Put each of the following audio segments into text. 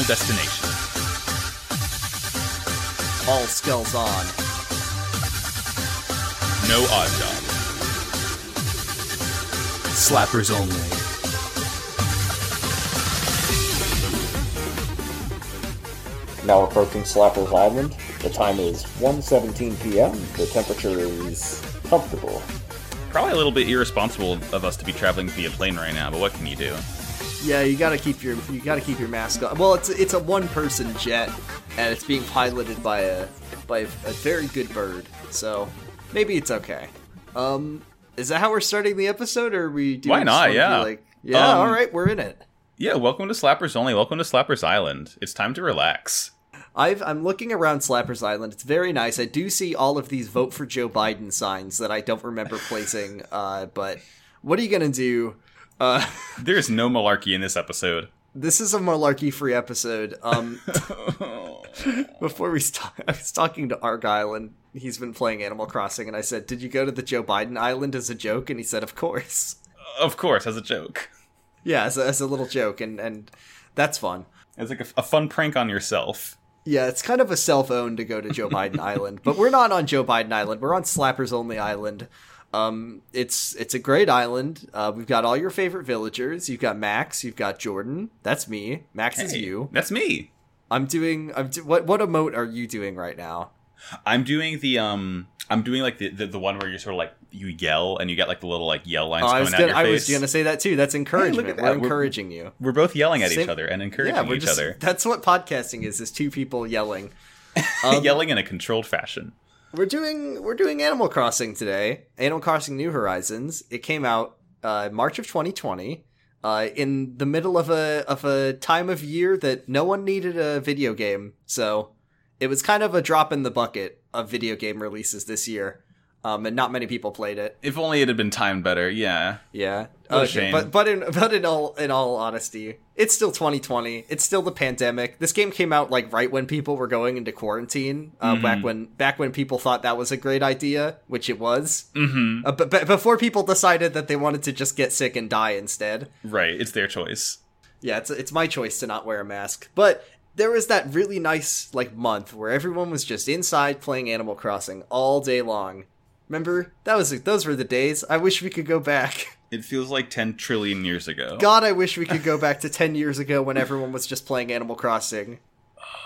Final destination. All skulls on. No odd job. Slappers only. Now approaching Slappers Island. The time is 1:17 p.m. The temperature is comfortable. Probably a little bit irresponsible of us to be traveling via plane right now, but what can you do? Yeah, you gotta keep your you gotta keep your mask on. Well, it's it's a one person jet, and it's being piloted by a by a, a very good bird. So maybe it's okay. Um, is that how we're starting the episode, or are we? Do Why not? Yeah. Like, yeah. Um, all right, we're in it. Yeah, welcome to Slappers Only. Welcome to Slappers Island. It's time to relax. I've, I'm looking around Slappers Island. It's very nice. I do see all of these vote for Joe Biden signs that I don't remember placing. Uh, but what are you gonna do? Uh, There's no malarkey in this episode. this is a malarkey free episode. Um, before we start, I was talking to Argyle and he's been playing Animal Crossing, and I said, "Did you go to the Joe Biden Island as a joke?" And he said, "Of course." Of course, as a joke. Yeah, as a, as a little joke, and and that's fun. It's like a, a fun prank on yourself. Yeah, it's kind of a self-owned to go to Joe Biden Island, but we're not on Joe Biden Island. We're on Slappers Only Island. Um, it's it's a great island. Uh, we've got all your favorite villagers. You've got Max. You've got Jordan. That's me. Max is you. That's me. I'm doing. I'm do- what what emote are you doing right now? I'm doing the um. I'm doing like the, the the one where you're sort of like you yell and you get like the little like yell lines Oh, I coming was out gonna, your I face. was gonna say that too. That's encouragement. at we're. We're- encouraging you. We're both yelling at Same- each other and encouraging Yeah, each just. other, That's what podcasting is: is two people yelling. Um, yelling in a controlled fashion. We're doing we're doing Animal Crossing today. Animal Crossing New Horizons. It came out uh, March of 2020. Uh, in the middle of a of a time of year that no one needed a video game, so it was kind of a drop in the bucket of video game releases this year, um, and not many people played it. If only it had been timed better. Yeah. Yeah, What shame. But but in but in all in all honesty, it's still 2020. It's still the pandemic. This game came out like right when people were going into quarantine. Uh, Mm-hmm. Back when back when people thought that was a great idea, which it was. Mm-hmm. Uh, but, but before people decided that they wanted to just get sick and die instead. Right. It's their choice. Yeah, it's it's my choice to not wear a mask. But there was that really nice like month where everyone was just inside playing Animal Crossing all day long. Remember? That was those were the days. I wish we could go back. It feels like 10 trillion years ago. God, I wish we could go back to 10 years ago when everyone was just playing Animal Crossing.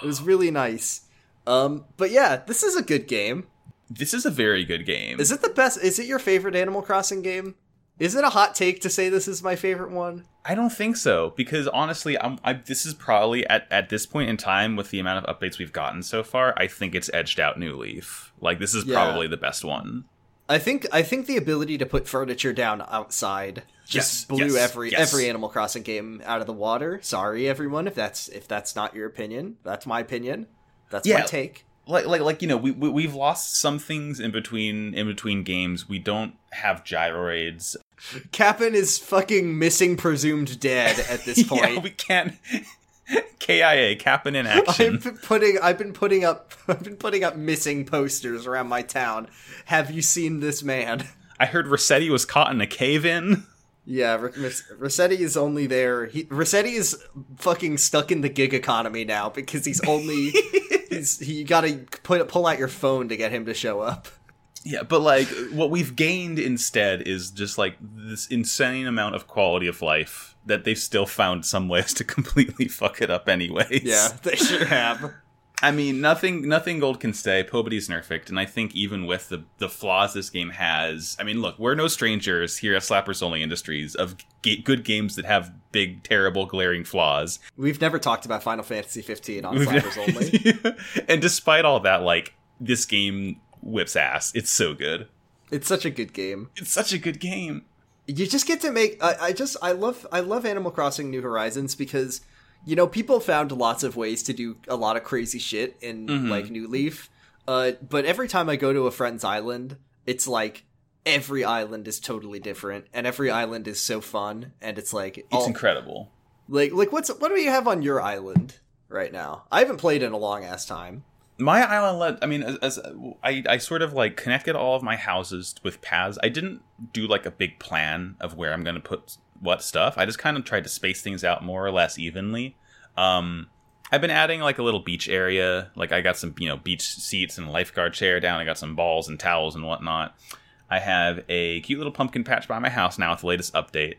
It was really nice. Um, but yeah, this is a good game. This is a very good game. Is it the best? Is it your favorite Animal Crossing game? Is it a hot take to say this is my favorite one? I don't think so because honestly, I'm, I, this is probably at, at this point in time with the amount of updates we've gotten so far. I think it's edged out New Leaf. Like this is Yeah. probably the best one. I think I think the ability to put furniture down outside just Yes, blew yes, every yes. every Animal Crossing game out of the water. Sorry everyone if that's if that's not your opinion. That's my opinion. That's my take. Like like like you know we, we we've lost some things in between in between games. We don't have gyroids. Kapp'n is fucking missing presumed dead at this point. yeah, we can't. KIA Captain in action. I've been putting I've been putting up I've been putting up missing posters around my town. Have you seen this man? I heard Resetti was caught in a cave in. Yeah, Resetti is only there. He Resetti is fucking stuck in the gig economy now because he's only he's he got to put pull out your phone to get him to show up. Yeah, but like what we've gained instead is just like this insane amount of quality of life that they've still found some ways to completely fuck it up anyways. Yeah, they sure have. I mean, nothing nothing gold can stay. Poverty's nerfed, and I think even with the the flaws this game has, I mean, look, we're no strangers here at Slappers Only Industries of ga- good games that have big, terrible, glaring flaws. We've never talked about Final Fantasy 15 on We've Slappers only. and despite all that, like this game whips ass. It's so good. It's such a good game. It's such a good game. You just get to make I, I just i love i love animal crossing new horizons because you know people found lots of ways to do a lot of crazy shit in Mhm. like new leaf uh but every time i go to a friend's island it's like every island is totally different and every island is so fun and it's like It's all- incredible. like like what's what do you have on your island right now i haven't played in a long ass time my island let i mean as, as I, I sort of like connected all of my houses with paths i didn't do like a big plan of where i'm going to put what stuff i just kind of tried to space things out more or less evenly um I've been adding like a little beach area. Like I got some, you know, beach seats and a lifeguard chair down. I got some balls and towels and whatnot. I have a cute little pumpkin patch by my house now with the latest update.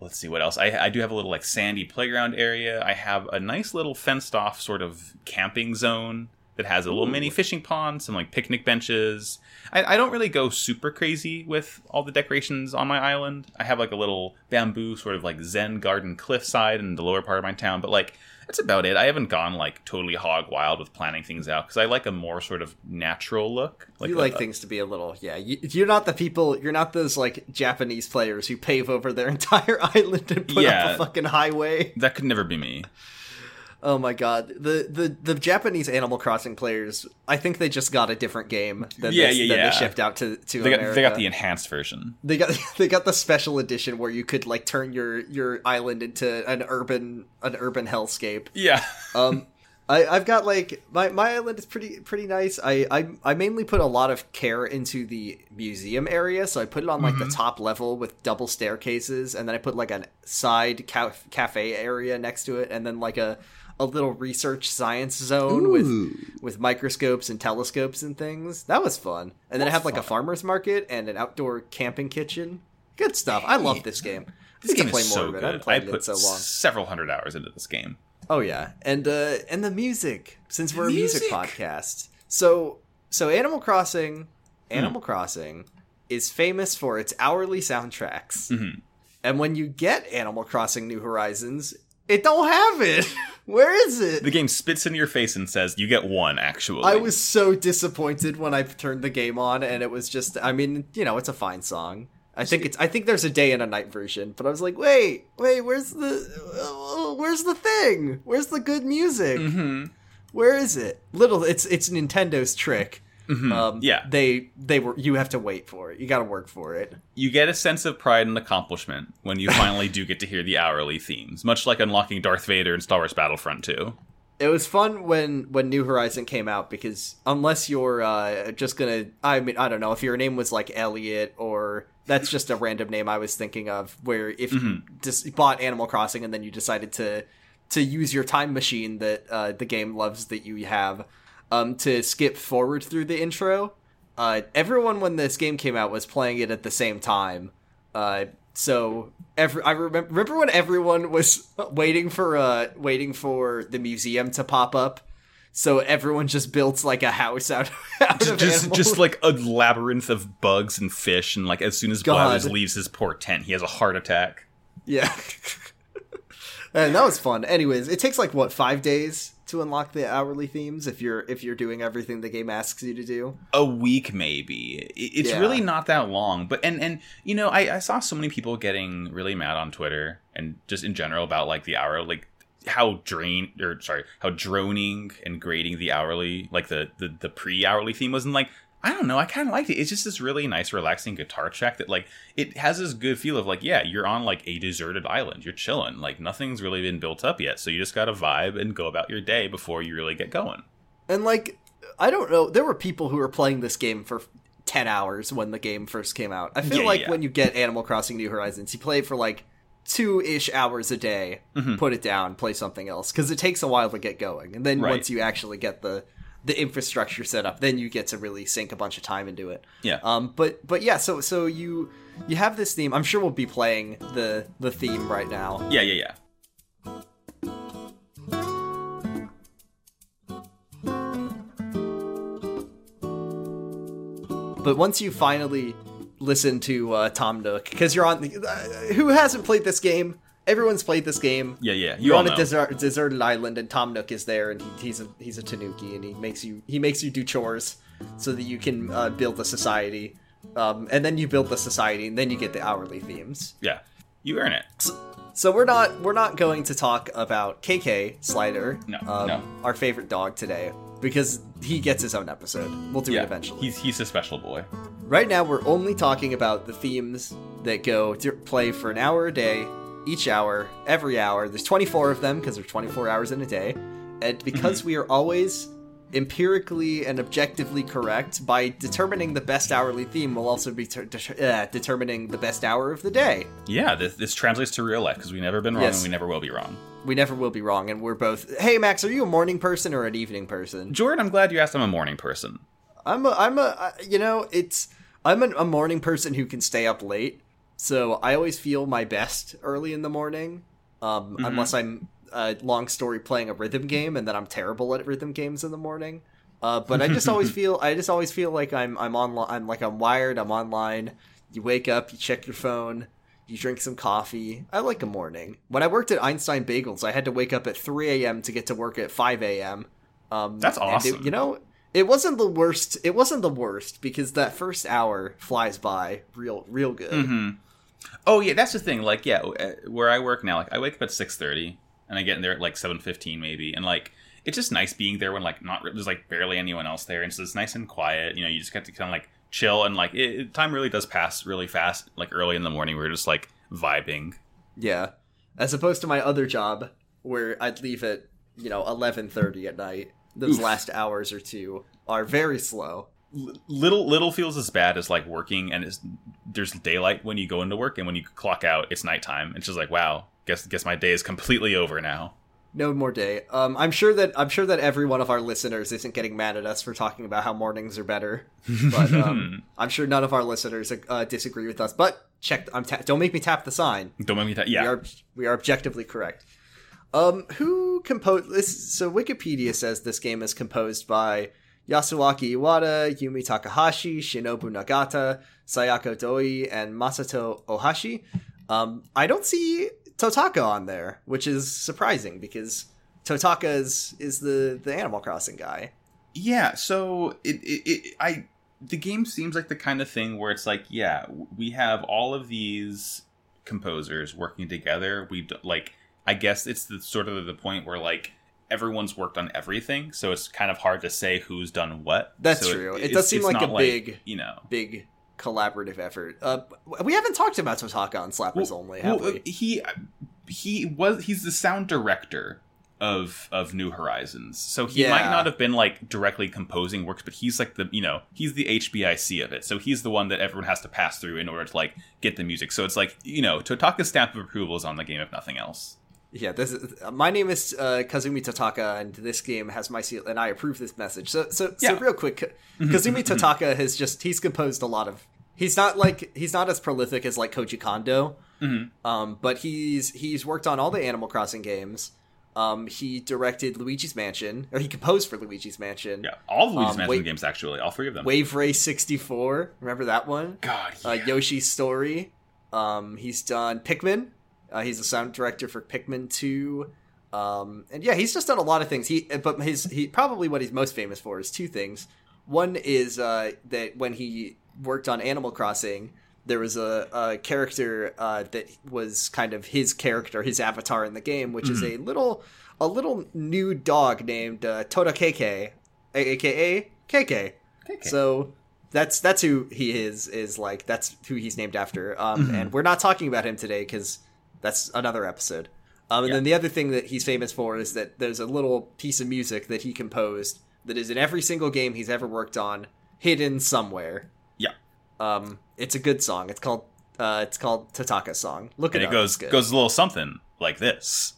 Let's see what else. I, I do have a little like sandy playground area. I have a nice little fenced off sort of camping zone that has a little mini fishing pond, some like picnic benches. I, I don't really go super crazy with all the decorations on my island. I have like a little bamboo sort of like Zen garden cliffside in the lower part of my town, but like that's about it. I haven't gone like totally hog wild with planning things out because I like a more sort of natural look. Like you like a- things to be a little, yeah. You, you're not the people. You're not those like Japanese players who pave over their entire island and put Yeah. up a fucking highway. That could never be me. Oh my god, the the the Japanese Animal Crossing players. I think they just got a different game than, Yeah, they, yeah, than yeah. they shipped out to to They got, America. they got the enhanced version. They got they got the special edition where you could like turn your your island into an urban an urban hellscape. Yeah. Um, I I've got like my my island is pretty pretty nice. I I I mainly put a lot of care into the museum area, so I put it on like the top level with double staircases, and then I put like a side ca- cafe area next to it, and then like a a little research science zone with with microscopes and telescopes and things. That was fun. And then I have like a farmers market and an outdoor camping kitchen. Good stuff. I love this game. This game play is more so of it. I good. I it put so long. several hundred hours into this game. Oh yeah, and uh, and the music since we're a music Music. podcast. So so Animal Crossing, Hmm. Animal Crossing is famous for its hourly soundtracks. Mhm. And when you get Animal Crossing New Horizons, it don't have it. Where is it? The game spits in your face and says, "You get one." Actually, I was so disappointed when I turned the game on, and it was just. I mean, you know, it's a fine song. I think it's. I think there's a day and a night version, but I was like, wait, wait, where's the, uh, where's the thing? Where's the good music? hmm Where is it? Little, it's it's Nintendo's trick. Um, Yeah. they they were. You have to wait for it. You got to work for it. You get a sense of pride and accomplishment when you finally do get to hear the hourly themes, much like unlocking Darth Vader in Star Wars Battlefront 2. It was fun when when New Horizon came out because unless you're uh, just gonna, I mean, I don't know if your name was like Elliot or that's just a random name I was thinking of. Where if you just bought Animal Crossing and then you decided to to use your time machine that uh, the game loves that you have um, to skip forward through the intro. Uh, everyone when this game came out was playing it at the same time. Uh, so every I remember remember when everyone was waiting for uh waiting for the museum to pop up. So everyone just built like a house out, out of Just, just like a labyrinth of bugs and fish, and like as soon as God. Blathers leaves his poor tent, he has a heart attack. yeah. and that was fun. Anyways, it takes like what five days to unlock the hourly themes if you're if you're doing everything the game asks you to do. a week maybe it's Yeah. really not that long but and and you know I, I saw so many people getting really mad on twitter and just in general about like the hour like how drain or sorry how droning and grating the hourly like the the, the pre-hourly theme was and like i don't know i kind of liked it it's just this really nice relaxing guitar track that like it has this good feel of like yeah you're on like a deserted island you're chilling like nothing's really been built up yet so you just gotta vibe and go about your day before you really get going And like, I don't know, there were people who were playing this game for 10 hours when the game first came out. I feel Yeah, like yeah. when you get Animal Crossing New Horizons, you play it for like two ish hours a day, Mm-hmm. put it down, play something else, because it takes a while to get going. And then Right. once you actually get the the infrastructure set up, then you get to really sink a bunch of time into it. yeah Um, but but yeah, so so you you have this theme. I'm sure we'll be playing the the theme right now. yeah yeah yeah But once you finally listen to uh, Tom Nook, because you're on the, uh, who hasn't played this game? Everyone's played this game. yeah yeah you You're all on a desert, deserted island, and Tom Nook is there, and he, he's a he's a Tanuki, and he makes you he makes you do chores so that you can uh, build a society. Um, and then you build the society, and then you get the hourly themes. Yeah, you earn it. So we're not we're not going to talk about KK Slider, No, um, no. our favorite dog today, because he gets his own episode. We'll do Yeah, it eventually. he's he's a special boy. Right now, we're only talking about the themes that go to play for an hour a day, each hour, every hour. There's 24 of them because there's 24 hours in a day. And because we are always empirically and objectively correct by determining the best hourly theme, we'll also be ter- de- uh, determining the best hour of the day. Yeah, this, this translates to real life because we've never been wrong Yes. and we never will be wrong. we never will be wrong, and we're both. Hey, Max, are you a morning person or an evening person? Jordan, I'm glad you asked. I'm a morning person. I'm a, I'm a, you know, it's I'm an, a morning person who can stay up late, so I always feel my best early in the morning. Um, unless I'm uh, long story playing a rhythm game, and then I'm terrible at rhythm games in the morning. Uh, but I just always feel I just always feel like I'm I'm on I'm like I'm wired. I'm online. You wake up, you check your phone, you drink some coffee. I like a morning. When I worked at Einstein Bagels, I had to wake up at 3 a.m. to get to work at 5 a.m. Um, That's and it- awesome. you know, it wasn't the worst. It wasn't the worst because that first hour flies by real, real good. hmm Oh yeah, that's the thing. Like, yeah, uh, where I work now, like I wake up at six thirty and I get in there at like seven fifteen maybe, and like it's just nice being there when like not there's like barely anyone else there, and so it's nice and quiet. You know, you just get to kind of like chill and like it, time really does pass really fast. Like early in the morning, we're just like vibing. Yeah, as opposed to my other job where I'd leave at you know 11:30 at night. Those Oof. last hours or two are very slow. Little little feels as bad as like working and it's, there's daylight when you go into work and when you clock out it's nighttime it's just like wow guess guess my day is completely over now No more day. Um, I'm sure that I'm sure that every one of our listeners isn't getting mad at us for talking about how mornings are better, but um, I'm sure none of our listeners uh, disagree with us. But check, I'm ta- don't make me tap the sign. don't make me tap yeah We are we are objectively correct. Um, who composed this? So Wikipedia says this game is composed by Yasuaki Iwata, Yumi Takahashi, Shinobu Nagata, Sayako Doi, and Masato Ohashi. Um, I don't see Totaka on there, which is surprising because Totaka is is the the Animal Crossing guy. Yeah, so it, it, it I the game seems like the kind of thing where it's like, yeah, we have all of these composers working together. We like, I guess it's the sort of the point where like everyone's worked on everything, so it's kind of hard to say who's done what. That's So true. It it's- does seem like a big- you know. Big collaborative effort. Uh, we haven't talked about Totaka on Slappers only, have well, we? he he was he's the sound director of of New Horizons, so he might not have been like directly composing works, but he's like the you know he's the HBIC of it, so he's the one that everyone has to pass through in order to like get the music. So it's like you know Totaka's stamp of approval is on the game if nothing else. Yeah, this is my name is uh, Kazumi Totaka, and this game has my seal, and I approve this message. So, so, so real quick, Kazumi Totaka has just he's composed a lot of. He's not like he's not as prolific as like Koji Kondo, Mhm. um, but he's he's worked on all the Animal Crossing games. Um, he directed Luigi's Mansion, or he composed for Luigi's Mansion. Yeah, all of Luigi's Um, Mansion games actually, all three of them. Wave Race sixty four, remember that one? God, uh. Yoshi's Story. Um, he's done Pikmin. Uh, he's a sound director for Pikmin 2. Um, and yeah, he's just done a lot of things. He, but his, he probably what he's most famous for is two things. One is uh, that when he worked on Animal Crossing, there was a, a character uh, that was kind of his character, his avatar in the game, which is a little, a little new dog named uh, Totakeke, aka KK. KK. So that's that's who he is. Is like that's who he's named after. Um, and we're not talking about him today because that's another episode. Um, and Yeah. then the other thing that he's famous for is that there's a little piece of music that he composed that is in every single game he's ever worked on, hidden somewhere. yeah, Um, it's a good song. It's called uh, it's called Totaka song. Look and it it goes goes a little something like this.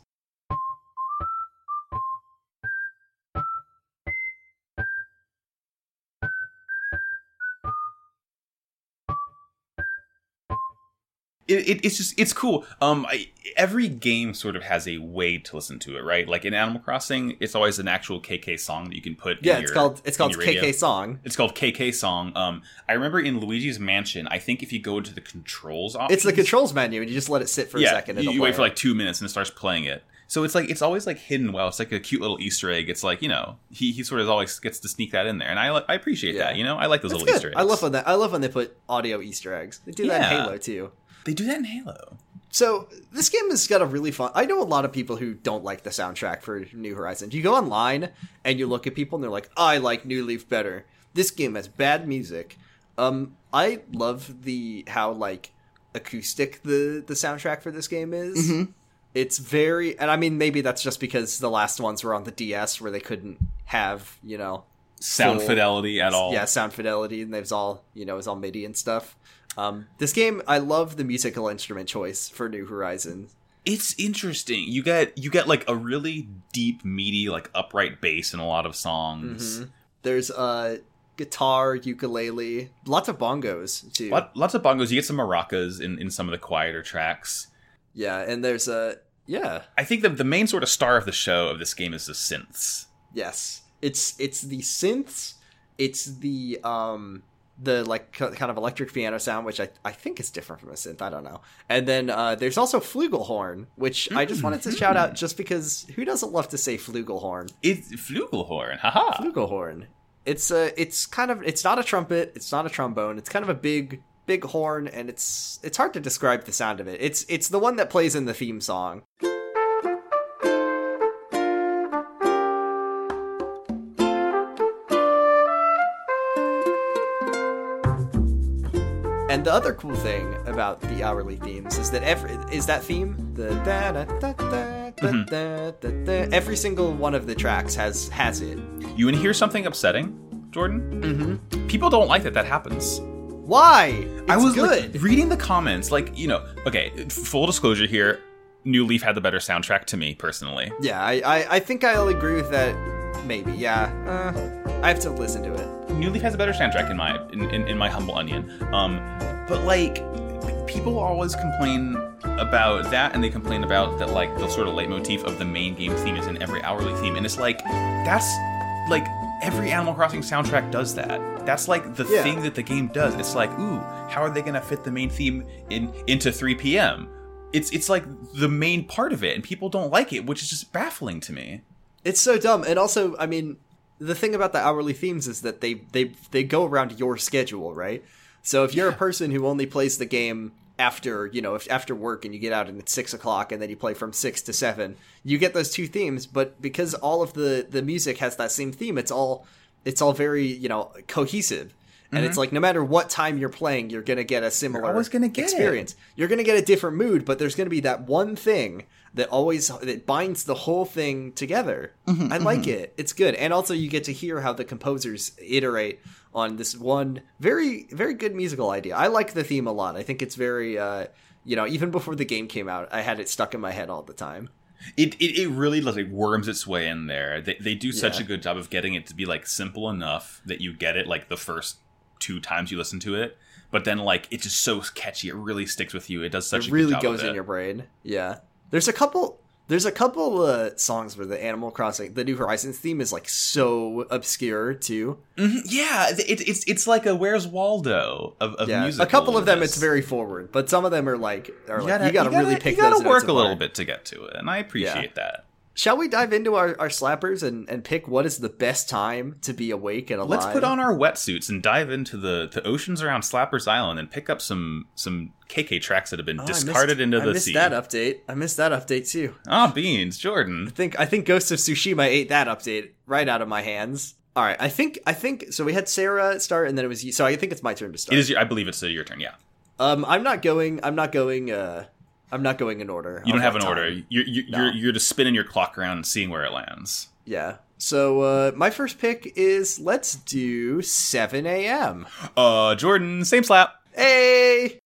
It, it, it's just it's cool. Um, I, every game sort of has a way to listen to it, right? Like in Animal Crossing, it's always an actual KK song that you can put. yeah, in it's your- called it's called your radio. KK song. It's called KK song. Um, I remember in Luigi's Mansion, I think if you go into the controls options, It's the controls menu, and you just let it sit for yeah, a second. you, it'll you play wait for like two minutes and it starts playing it. So it's like it's always like hidden well. It's like a cute little Easter egg. It's like you know he, he sort of always gets to sneak that in there, and I I appreciate Yeah. that. You know I like those It's little good. Easter eggs. I love when that. I love when they put audio Easter eggs. They do that in Halo too. They do that in Halo. So this game has got a really fun. I know a lot of people who don't like the soundtrack for New Horizons. You go online and you look at people and they're like, "I like New Leaf better." This game has bad music. Um, I love the how like acoustic the the soundtrack for this game is. It's very, and I mean maybe that's just because the last ones were on the DS where they couldn't have you know Sound Full- fidelity at all. yeah, sound fidelity, and it was all you know, it was all MIDI and stuff. Um, this game, I love the musical instrument choice for New Horizons. It's interesting. You get you get like a really deep, meaty, like upright bass in a lot of songs. Mhm. There's uh guitar, ukulele, lots of bongos too. Lot, lots of bongos. You get some maracas in, in some of the quieter tracks. Yeah, and there's a yeah, I think that the main sort of star of the show of this game is the synths. yes. It's it's the synths, it's the um the like kind of electric piano sound, which I, I think is different from a synth. I don't know. And then uh, there's also flugelhorn, which I just wanted to shout out just because who doesn't love to say flugelhorn? It's flugelhorn. Haha. flugelhorn. It's a it's kind of it's not a trumpet, it's not a trombone. It's kind of a big big horn and it's it's hard to describe the sound of it. It's it's the one that plays in the theme song. And the other cool thing about the hourly themes is that every is that theme the da da da da da da mm-hmm. da. Every single one of the tracks has has it. You want to hear something upsetting, Jordan? Mm-hmm. People don't like that that happens. Why? It's I was good. Like, reading the comments, like you know. Okay, full disclosure here. New Leaf had the better soundtrack to me personally. Yeah, I, I, I think I'll agree with that Maybe, yeah. Uh, I have to listen to it. New Leaf has a better soundtrack in my in, in, in my humble onion. Um, but like people always complain about that, and they complain about that like the sort of leitmotif of the main game theme is in every hourly theme, and it's like that's like every Animal Crossing soundtrack does that. That's like the Yeah. thing that the game does. It's like, ooh, how are they gonna fit the main theme in into 3 p.m. It's it's like the main part of it, and people don't like it, which is just baffling to me. It's so dumb. And also, I mean, the thing about the hourly themes is that they they they go around your schedule, right? So if you're a person who only plays the game after you know if after work and you get out and it's six o'clock and then you play from six to seven, you get those two themes. But because all of the the music has that same theme, it's all it's all very you know cohesive. And it's mm-hmm. like no matter what time you're playing, you're gonna get a similar always gonna get it. experience. You're gonna get a different mood, but there's gonna be that one thing that always that binds the whole thing together. Mm-hmm, I like it. It's good, and also you get to hear how the composers iterate on this one very very good musical idea. I like the theme a lot. I think it's very uh, you know even before the game came out, I had it stuck in my head all the time. It, it, it really like worms its way in there. They, they do such Yeah. a good job of getting it to be like simple enough that you get it like the first two times you listen to it, but then like it's just so catchy. It really sticks with you. It does such it a really good job goes of it. in your brain. Yeah, there's a couple. There's a couple uh, songs where the Animal Crossing, the New Horizons theme is like so obscure too. Mhm, Yeah, it, it's it's like a Where's Waldo of, of Yeah, musical. a couple of them it's very forward, but some of them are like are You like gotta, you gotta really pick you gotta those work a little bit to get to it, and I appreciate that. Shall we dive into our, our slappers and, and pick what is the best time to be awake and alive? Let's put on our wetsuits and dive into the, the oceans around Slappers Island and pick up some some KK tracks that have been Oh, discarded missed- into the sea. I missed sea. that update. I missed that update too. Ah, beans, Jordan. I think I think Ghost of Tsushima ate that update right out of my hands. All right, I think I think so. We had Sarah start, and then it was you. So I think it's my turn to start. It is. Your, I believe it's uh, your turn. Yeah. Um, I'm not going. I'm not going. Uh, I'm not going in order. You don't have an order. You're you're, No. you're you're just spinning your clock around and seeing where it lands. Yeah. So uh, my first pick is let's do 7 a.m. Uh, Jordan, same slap. Hey.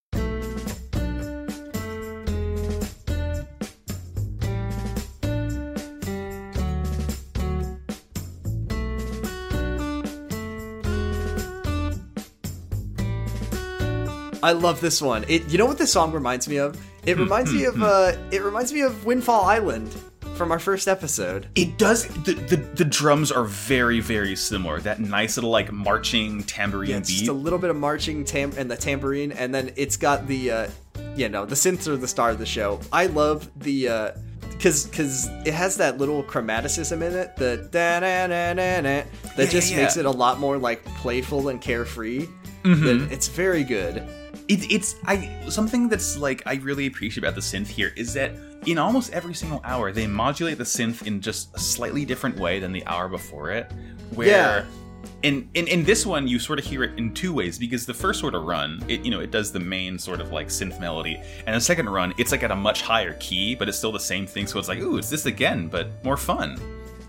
I love this one. It you know what this song reminds me of? It Hmm, reminds me of uh it reminds me of Windfall Island from our first episode. It does. The, the the drums are very very similar. That nice little like marching tambourine Yeah, it's beat. just a little bit of marching tam- and the tambourine, and then it's got the, uh, you know, the synths are the star of the show. I love the, uh, cause, cause it has that little chromaticism in it, the da na na na na, that Yeah, just yeah, makes it a lot more like playful and carefree. Mm-hmm. It's very good. It, it's I something that's like I really appreciate about the synth here is that in almost every single hour they modulate the synth in just a slightly different way than the hour before it. Where Yeah. in, in in this one you sort of hear it in two ways because the first sort of run it you know it does the main sort of like synth melody and the second run it's like at a much higher key but it's still the same thing so it's like ooh it's this again but more fun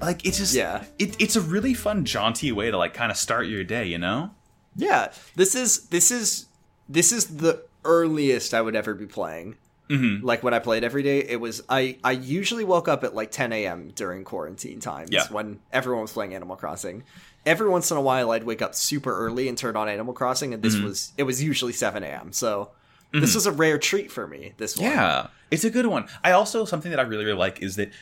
like it's just Yeah. it, it's a really fun jaunty way to like kind of start your day you know Yeah, this is this is this is the earliest I would ever be playing. Mhm. like when I played every day, it was I I usually woke up at like 10 a.m. during quarantine times Yeah. when everyone was playing Animal Crossing. Every once in a while, I'd wake up super early and turn on Animal Crossing, and this Mm-hmm. was it was usually 7 a.m. So this was a rare treat for me. This one, Yeah, it's a good one. I also something that I really really like is that th-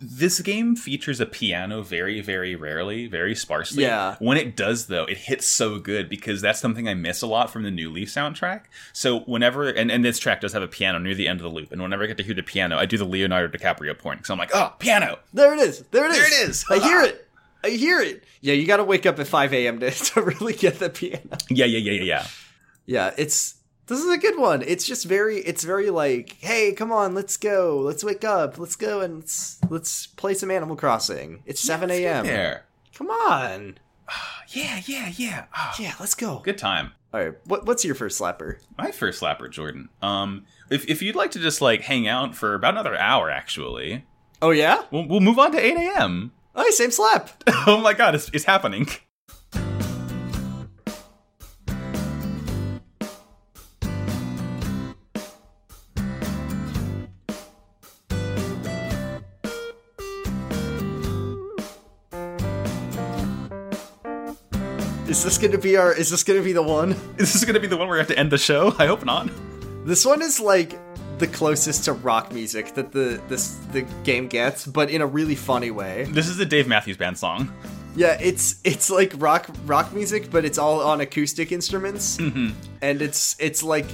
this game features a piano very very rarely, very sparsely. Yeah. When it does though, it hits so good because that's something I miss a lot from the New Leaf soundtrack. So whenever and, and this track does have a piano near the end of the loop, and whenever I get to hear the piano, I do the Leonardo DiCaprio point. So I'm like, oh, piano. there it is, there it is, There it is. I hear it, I hear it. Yeah, you got to wake up at 5 a.m. to to really get the piano. Yeah, yeah, yeah, yeah, yeah. Yeah, it's this is a good one. It's just very it's very like, hey, come on, let's go. Let's wake up. Let's go and let's, let's play some Animal Crossing. It's 7 a.m. There. Come on. Yeah, yeah, yeah. Ah, Yeah, let's go. Good time. All right, what, what's your first slapper? My first slapper, Jordan. Um, if if you'd like to just like hang out for about another hour, actually, Oh yeah? we'll, we'll move on to 8 a.m. Oh, same slap. oh my god, it's, it's happening. This gonna be our? Is this gonna be the one? Is this to be the one where we have to end the show? I hope not. This one is like the closest to rock music that the this the game gets, but in a really funny way. This is a Dave Matthews Band song. Yeah, it's it's like rock rock music, but it's all on acoustic instruments, Mm-hmm. and it's it's like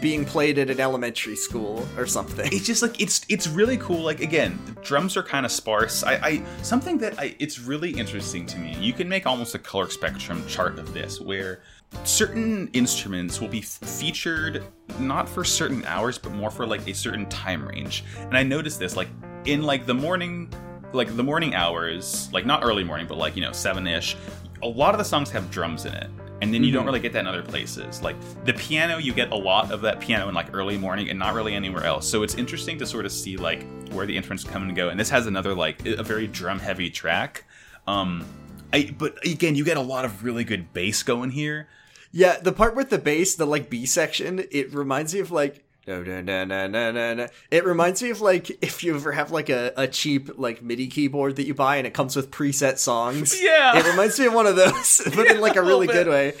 being played at an elementary school or something. It's just like it's it's really cool. Like again, the drums are kind of sparse. I, I something that I it's really interesting to me. You can make almost a color spectrum chart of this where certain instruments will be f- featured not for certain hours but more for like a certain time range. And I noticed this like in like the morning like the morning hours, like not early morning but like, you know, 7ish, a lot of the songs have drums in it. And then you don't really get that in other places. Like the piano, you get a lot of that piano in like early morning and not really anywhere else. So it's interesting to sort of see like where the instruments come and go. And this has another like a very drum heavy track. Um I, but again, you get a lot of really good bass going here. Yeah, the part with the bass, the like B section, it reminds me of like no no no no no no no. It reminds me of like if you ever have like a, a cheap like MIDI keyboard that you buy and it comes with preset songs. Yeah. It reminds me of one of those, but in like a a really little good way.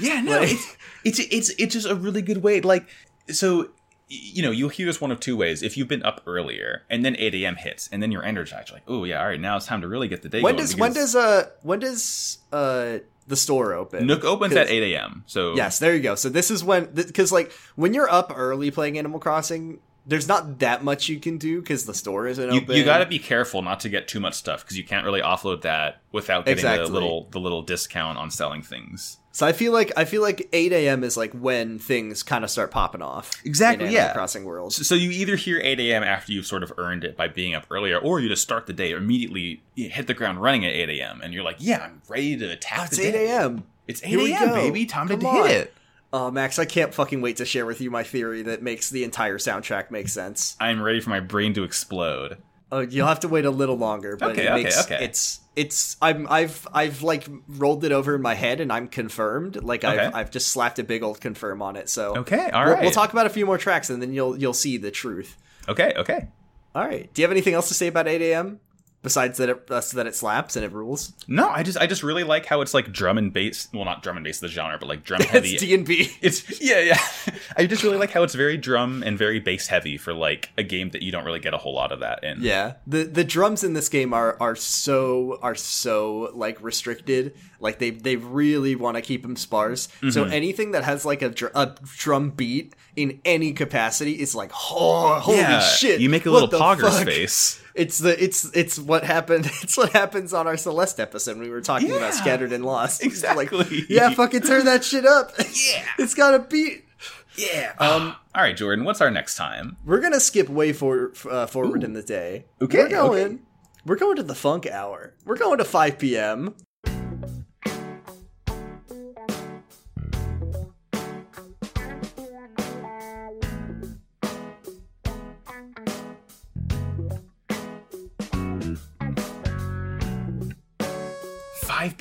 Yeah, no, Like- it's, it's it's it's just a really good way. Like, so you know, you'll hear this one of two ways. If you've been up earlier and then 8 a.m. hits and then you're energized, you're like, oh yeah, all right, now it's time to really get the day going. When does when does uh when does uh the store open? Nook opens at 8 a.m. So Yes, there you go. So this is when because like when you're up early playing Animal Crossing, there's not that much you can do because the store isn't you, open. you got to be careful not to get too much stuff because you can't really offload that without getting Exactly. the little the little discount on selling things. So I feel like I feel like 8 a.m. is like when things kind of start popping off. Exactly, in yeah. Crossing worlds. So you either hear 8 a.m. after you've sort of earned it by being up earlier, or you just start the day immediately hit the ground running at 8 a.m. and you're like, yeah, I'm ready to attack Oh, it's the 8 a.m. It's 8 a.m., baby. Time Come to on. hit it. Oh, Max, I can't fucking wait to share with you my theory that makes the entire soundtrack make sense. I'm ready for my brain to explode. Oh, you'll have to wait a little longer, but Okay, it okay, makes okay. it's it's I'm I've I've like rolled it over in my head and I'm confirmed. Like Okay. I've I've just slapped a big old confirm on it. So Okay, all right. we'll, we'll talk about a few more tracks and then you'll you'll see the truth. Okay, okay. All right. Do you have anything else to say about 8 a.m. besides that it uh, that it slaps and it rules? No, I just I just really like how it's like drum and bass. Well, not drum and bass the genre, but like drum heavy. It's D and B. It's yeah, yeah. I just really like how it's very drum and very bass heavy for like a game that you don't really get a whole lot of that in. Yeah, the the drums in this game are are so are so like restricted. Like they they really want to keep them sparse. So Mm-hmm. anything that has like a, dr- a drum beat in any capacity is like oh holy Yeah, shit! You make a little pogger's fuck? face. It's the it's it's what happened. It's what happens on our Celeste episode when we were talking Yeah, about Scattered and Lost. It's like, exactly. yeah, fucking turn that shit up. Yeah. it's got a beat. Yeah. Um. All right, Jordan. What's our next time? We're gonna skip way for, uh, forward in the day. Okay, we're going. okay. We're going to the funk hour. We're going to 5 p.m.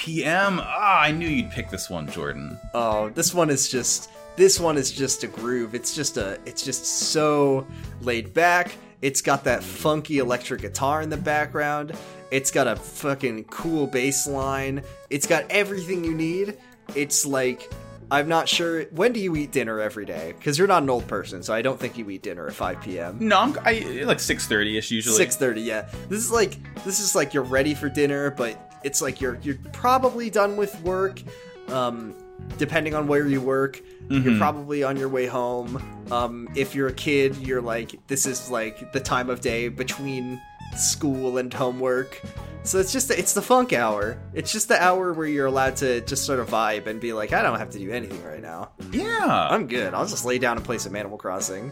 p.m. Ah, I knew you'd pick this one, Jordan. Oh, this one is just This one is just a groove. It's just a it's just so laid back. It's got that funky electric guitar in the background. It's got a fucking cool bass line. It's got everything you need. It's like I'm not sure when do you eat dinner every day? Because you're not an old person, so I don't think you eat dinner at 5 p.m. No, I'm I, like six thirty ish usually. Six thirty, yeah. This is like this is like you're ready for dinner, but it's like you're you're probably done with work. Um, depending on where you work, you're probably on your way home. Um, if you're a kid, you're like this is like the time of day between school and homework. So it's just it's the funk hour. It's just the hour where you're allowed to just sort of vibe and be like, I don't have to do anything right now. Yeah, I'm good. I'll just lay down and play some Animal Crossing.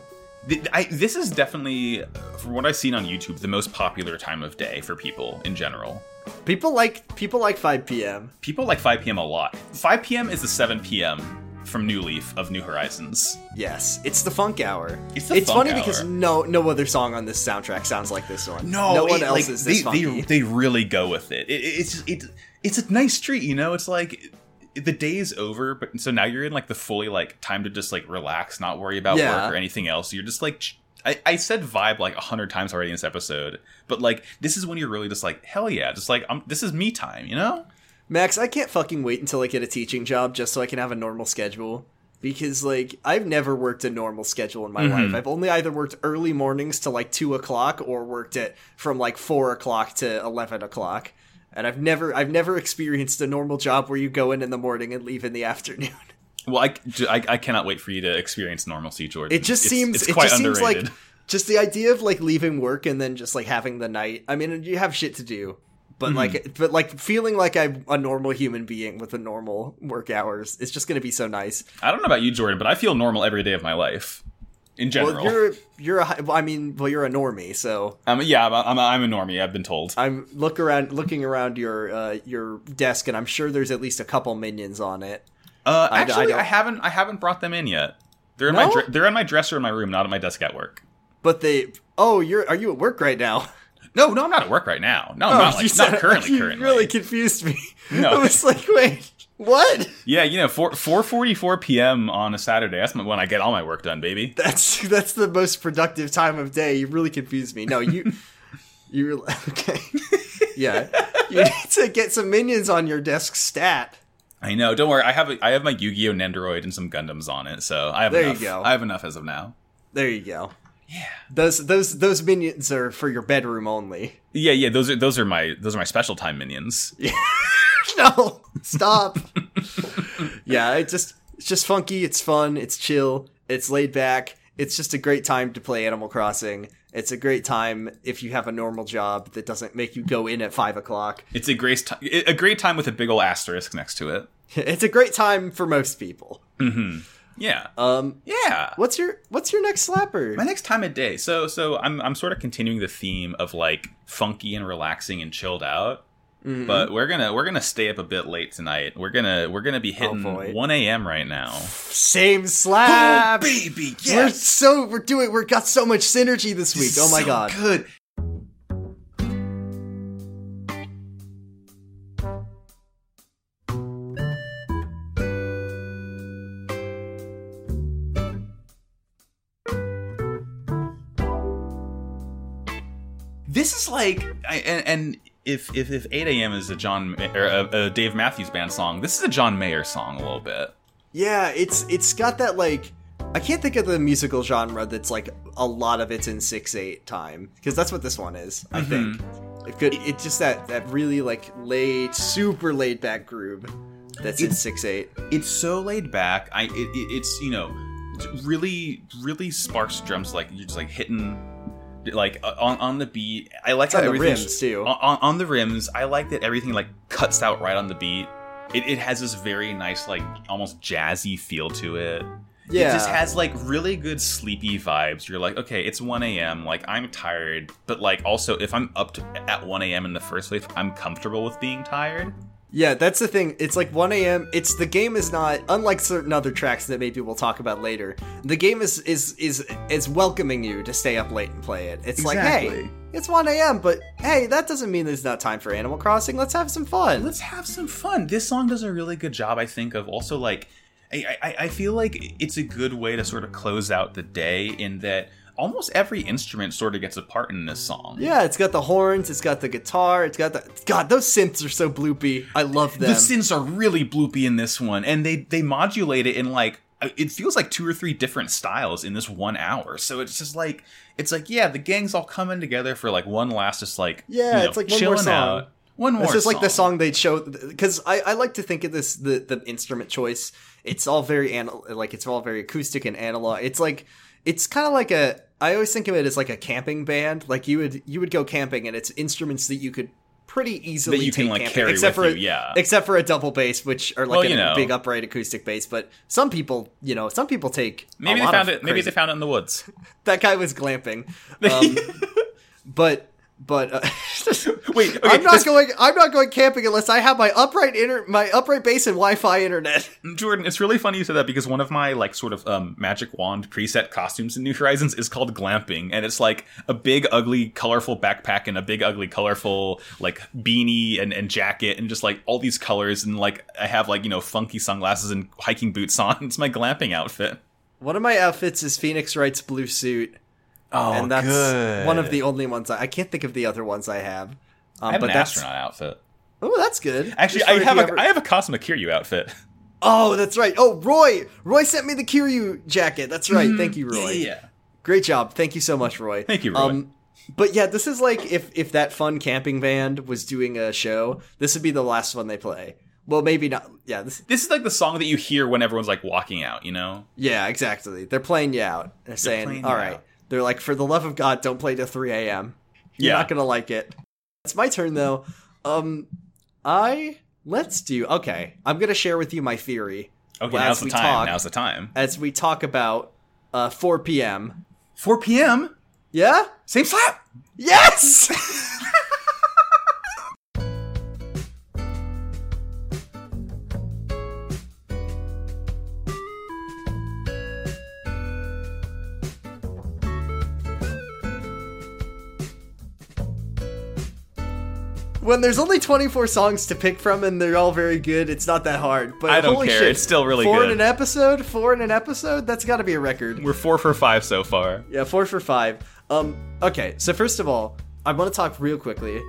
I, this is definitely, from what I've seen on YouTube, the most popular time of day for people in general. People like people like 5 p.m. People like 5 p.m. a lot. 5 p.m. is the 7 p.m. from New Leaf of New Horizons. Yes, it's the funk hour. It's the funk funny hour. because no no other song on this soundtrack sounds like this one. No, no one it- else like, is this they, funky. they, they really go with it. it it's it, it's a nice treat, you know. It's like the day's over, but so now you're in like the fully like time to just like relax, not worry about Yeah. work or anything else. You're just like. ch- I, I said vibe like a hundred times already in this episode, but like this is when you're really just like hell yeah, just like I'm, this is me time, you know? Max, I can't fucking wait until I get a teaching job just so I can have a normal schedule. Because like I've never worked a normal schedule in my Mm-hmm. life. I've only either worked early mornings to like two o'clock or worked it from like four o'clock to eleven o'clock. And I've never I've never experienced a normal job where you go in in the morning and leave in the afternoon. Well, I, I, I cannot wait for you to experience normalcy, Jordan. It just It's- seems it's it quite just seems like underrated. just the idea of like leaving work and then just like having the night. I mean, you have shit to do, but Mm-hmm. like but like feeling like I'm a normal human being with a normal work hours is just going to be so nice. I don't know about you, Jordan, but I feel normal every day of my life. In general, Well, you're you're a I mean, well, you're a normie, so um, yeah, I'm a, I'm, a, I'm a normie. I've been told. I'm look around looking around your uh, your desk and I'm sure there's at least a couple minions on it. Uh, I- I actually, I, don't- haven't I haven't brought them in yet. They're in No? my dre- they're in my dresser in my room, not at my desk at work. But they oh, you're are you at work right now? No, no, I'm not at work right now. No, I'm Oh, not like said- not currently. You currently, really confused me. No. I was like, wait, what? yeah, you know, four four forty four p.m. on a Saturday. That's when I get all my work done, baby. That's that's the most productive time of day. You really confused me. No, you you okay. Yeah. You need to get some minions on your desk stat. I know. Don't worry. I have a, I have my Yu Gi Oh Nendoroid and some Gundams on it, so I have There you enough. go. I have enough as of now. There you go. Yeah. Those those those minions are for your bedroom only. Yeah, yeah. Those are those are my those are my special time minions. No, stop. yeah, it just it's just funky. It's fun. It's chill. It's laid back. It's just a great time to play Animal Crossing. It's a great time if you have a normal job that doesn't make you go in at five o'clock. It's a great time. A great time with a big old asterisk next to it. It's a great time for most people. Yeah. Um, yeah. what's your what's your next slapper? My next time of day. So so I'm I'm sort of continuing the theme of like funky and relaxing and chilled out. Mm-hmm. But we're gonna we're gonna stay up a bit late tonight. We're gonna we're gonna be hitting Oh, boy. 1 a.m. right now. Same slap. baby, We're so we're doing we're got so much synergy this week. Oh my So god. good. This is like, I, and, and if, if if 8 a.m. is a John or a, a Dave Matthews Band song, this is a John Mayer song a little bit. Yeah, it's it's got that like I can't think of the musical genre that's like a lot of it's in six eight time because that's what this one is. I mm-hmm. think it could it's just that that really like laid super laid back groove that's in It's- six eight. it's so laid back. I it, it, it's you know really really sparse drums like you're just like hitting like uh, on on the beat. I like on how the rims, too. On, on, on the rims, I like that everything like cuts out right on the beat. It, it has this very nice like almost jazzy feel to it. Yeah, It just has like really good sleepy vibes. You're like, okay, it's 1 a.m. Like I'm tired, but like also if I'm up to, at 1 a.m. in the first place, I'm comfortable with being tired. Yeah, that's the thing. It's like 1 a.m. It's the game is not unlike certain other tracks that maybe we'll talk about later. The game is is is is welcoming you to stay up late and play it. It's like, hey, it's 1 a.m. But hey, that doesn't mean there's not time for Animal Crossing. Let's have some fun. let's have some fun. This song does a really good job, I think, of also like I, I, I feel like it's a good way to sort of close out the day in that almost every instrument sort of gets a part in this song. Yeah, it's got the horns, it's got the guitar, it's got the God. Those synths are so bloopy. I love them. The synths are really bloopy in this one, and they they modulate it in like uh, it feels like two or three different styles in this one hour. So it's just like it's like yeah, the gang's all coming together for like one last, just like Yeah, you know, it's like one more chilling song. out. One more. It's just like the song they'd show because I, I like to think of this the the instrument choice. It's all very anal- like it's all very acoustic and analog. It's like it's kind of like a I always think of it as like a camping band. Like you would you would go camping and it's instruments that you could pretty easily That you can, take like, camping, carry except with for you, yeah. except for a double bass, which are like Well, a you know. big upright acoustic bass. But some people, you know, some people take maybe they found it. Maybe crazy- they found it in the woods. that guy was glamping. Um, but but uh, Wait, okay, I'm not this- going. I'm not going camping unless I have my upright inter- my upright bass and Wi-Fi internet. Jordan, it's really funny you said that because one of my like sort of um, magic wand preset costumes in New Horizons is called glamping, and it's like a big, ugly, colorful backpack and a big, ugly, colorful like beanie and, and jacket and just like all these colors and like I have like you know funky sunglasses and hiking boots on. It's my glamping outfit. One of my outfits is Phoenix Wright's blue suit, Oh, and that's one of the only ones I, I can't think of the other ones I have. Um, I have but an that's astronaut outfit. oh, that's good. Actually, I have you a ever- I have a Cosmic Kiryu outfit. Oh, that's right. Oh, Roy. Roy sent me the Kiryu jacket. That's right. Thank you, Roy. Yeah, yeah. Great job. Thank you so much, Roy. Thank you, Roy. Um, but yeah, this is like if if that fun camping band was doing a show, this would be the last one they play. Well, maybe not. Yeah, this, This is like the song that you hear when everyone's like walking out. You know. yeah, exactly. They're playing you out. They're saying, playing "All you right." out. They're like, "For the love of God, don't play till 3 a.m. You're Yeah. not gonna like it." It's my turn though. Um, I let's do. Okay, I'm gonna share with you my theory Okay, now's the time. talk- Now's the time. as we talk about uh 4 p.m. 4 p.m. Yeah. Same slap. Yes. when there's only 24 songs to pick from and they're all very good, it's not that hard. But I don't holy care, shit, it's still really four good. in an episode. Four in an episode. That's got to be a record. We're four for five so far. Yeah, four for five. Um, okay, so first of all, I want to talk real quickly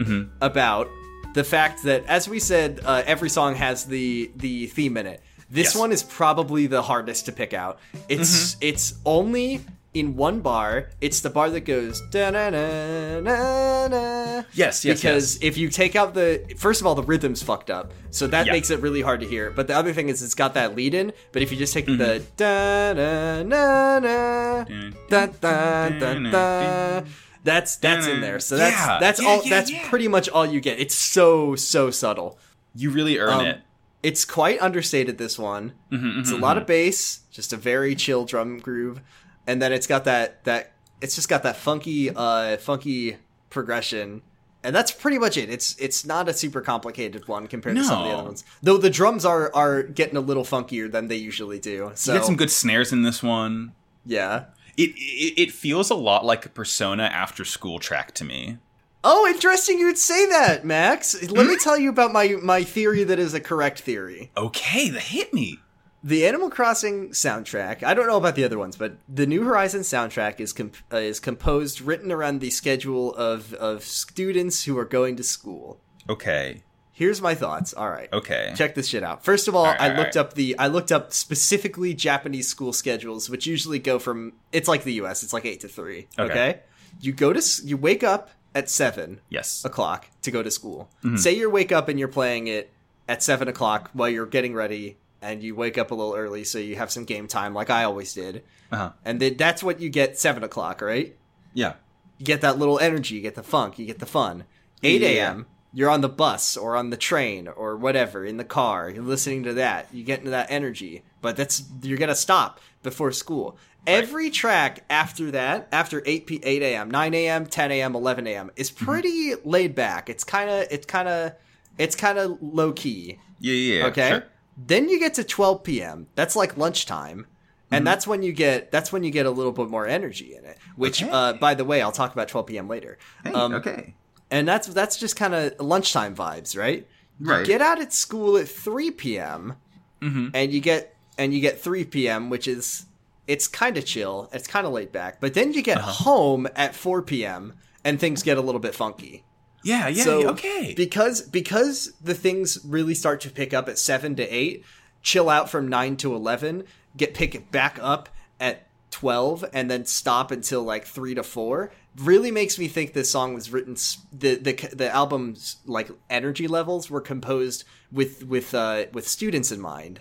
Mm-hmm. about the fact that, as we said, uh, every song has the the theme in it. This Yes. one is probably the hardest to pick out. It's it's only in one bar. It's the bar that goes da na na na na. Yes, yes, Because if you take out the first of all, the rhythm's fucked up, so that Yeah. makes it really hard to hear. But the other thing is, it's got that lead in. But if you just take the Mm-hmm. da na na na da da da da. That's that's in there. So that's Yeah, that's yeah, all. yeah, that's yeah. pretty much all you get. It's so so subtle. You really earn Um, it. It's quite understated. This one. Mm-hmm, It's a lot of bass, just a very chill drum groove, and then it's got that that it's just got that funky uh funky progression. And that's pretty much it. It's it's not a super complicated one compared to some of the other ones. Though the drums are are getting a little funkier than they usually do. So You get some good snares in this one. yeah. It, it it feels a lot like a Persona after school track to me. Oh, interesting you would say that, Max. Let Hmm? me tell you about my my theory that is a correct theory. Okay, that hit me. The Animal Crossing soundtrack, I don't know about the other ones, but the New Horizons soundtrack is comp- uh, is composed written around the schedule of of students who are going to school. Okay, Here's my thoughts. All right. okay. Check this shit out. First of all, Alright, I alright, looked up the I looked up specifically Japanese school schedules, which usually go from it's like the US, it's like 8 to 3, Okay. okay? You go to you wake up at 7 Yes. o'clock to go to school. Mm-hmm. Say you wake up and you're playing it at seven o'clock while you're getting ready, and you wake up a little early so you have some game time, like I always did. Uh-huh. And then that's what you get seven o'clock, right? Yeah. You get that little energy, you get the funk, you get the fun. Eight Yeah. a.m. You're on the bus or on the train or whatever in the car. You're listening to that. You get into that energy, but that's you're gonna stop before school. Every track after that, after 8 p 8 a.m., 9 a.m., 10 a.m., 11 a.m., is Mm-hmm. pretty laid back. It's kind of it's kind of it's kind of low key. Yeah, yeah. yeah, Okay. sure. Then you get to 12 p.m. That's like lunchtime. And Mm-hmm. that's when you get that's when you get a little bit more energy in it. Which, Okay. uh, by the way, I'll talk about 12 p.m. later. Hey, Um, okay. And that's that's just kind of lunchtime vibes, right? Right. You get out at school at 3 p.m. Mhm. and you get and you get 3 p.m., which is it's kind of chill, it's kind of laid back. But then you get Uh-huh. home at 4 p.m. and things get a little bit funky. Yeah, yeah, So, okay. Because because the things really start to pick up at 7 to 8, chill out from 9 to 11, get pick back up at 12 and then stop until like 3 to 4 really makes me think this song was written the the the album's like energy levels were composed with with uh with students in mind.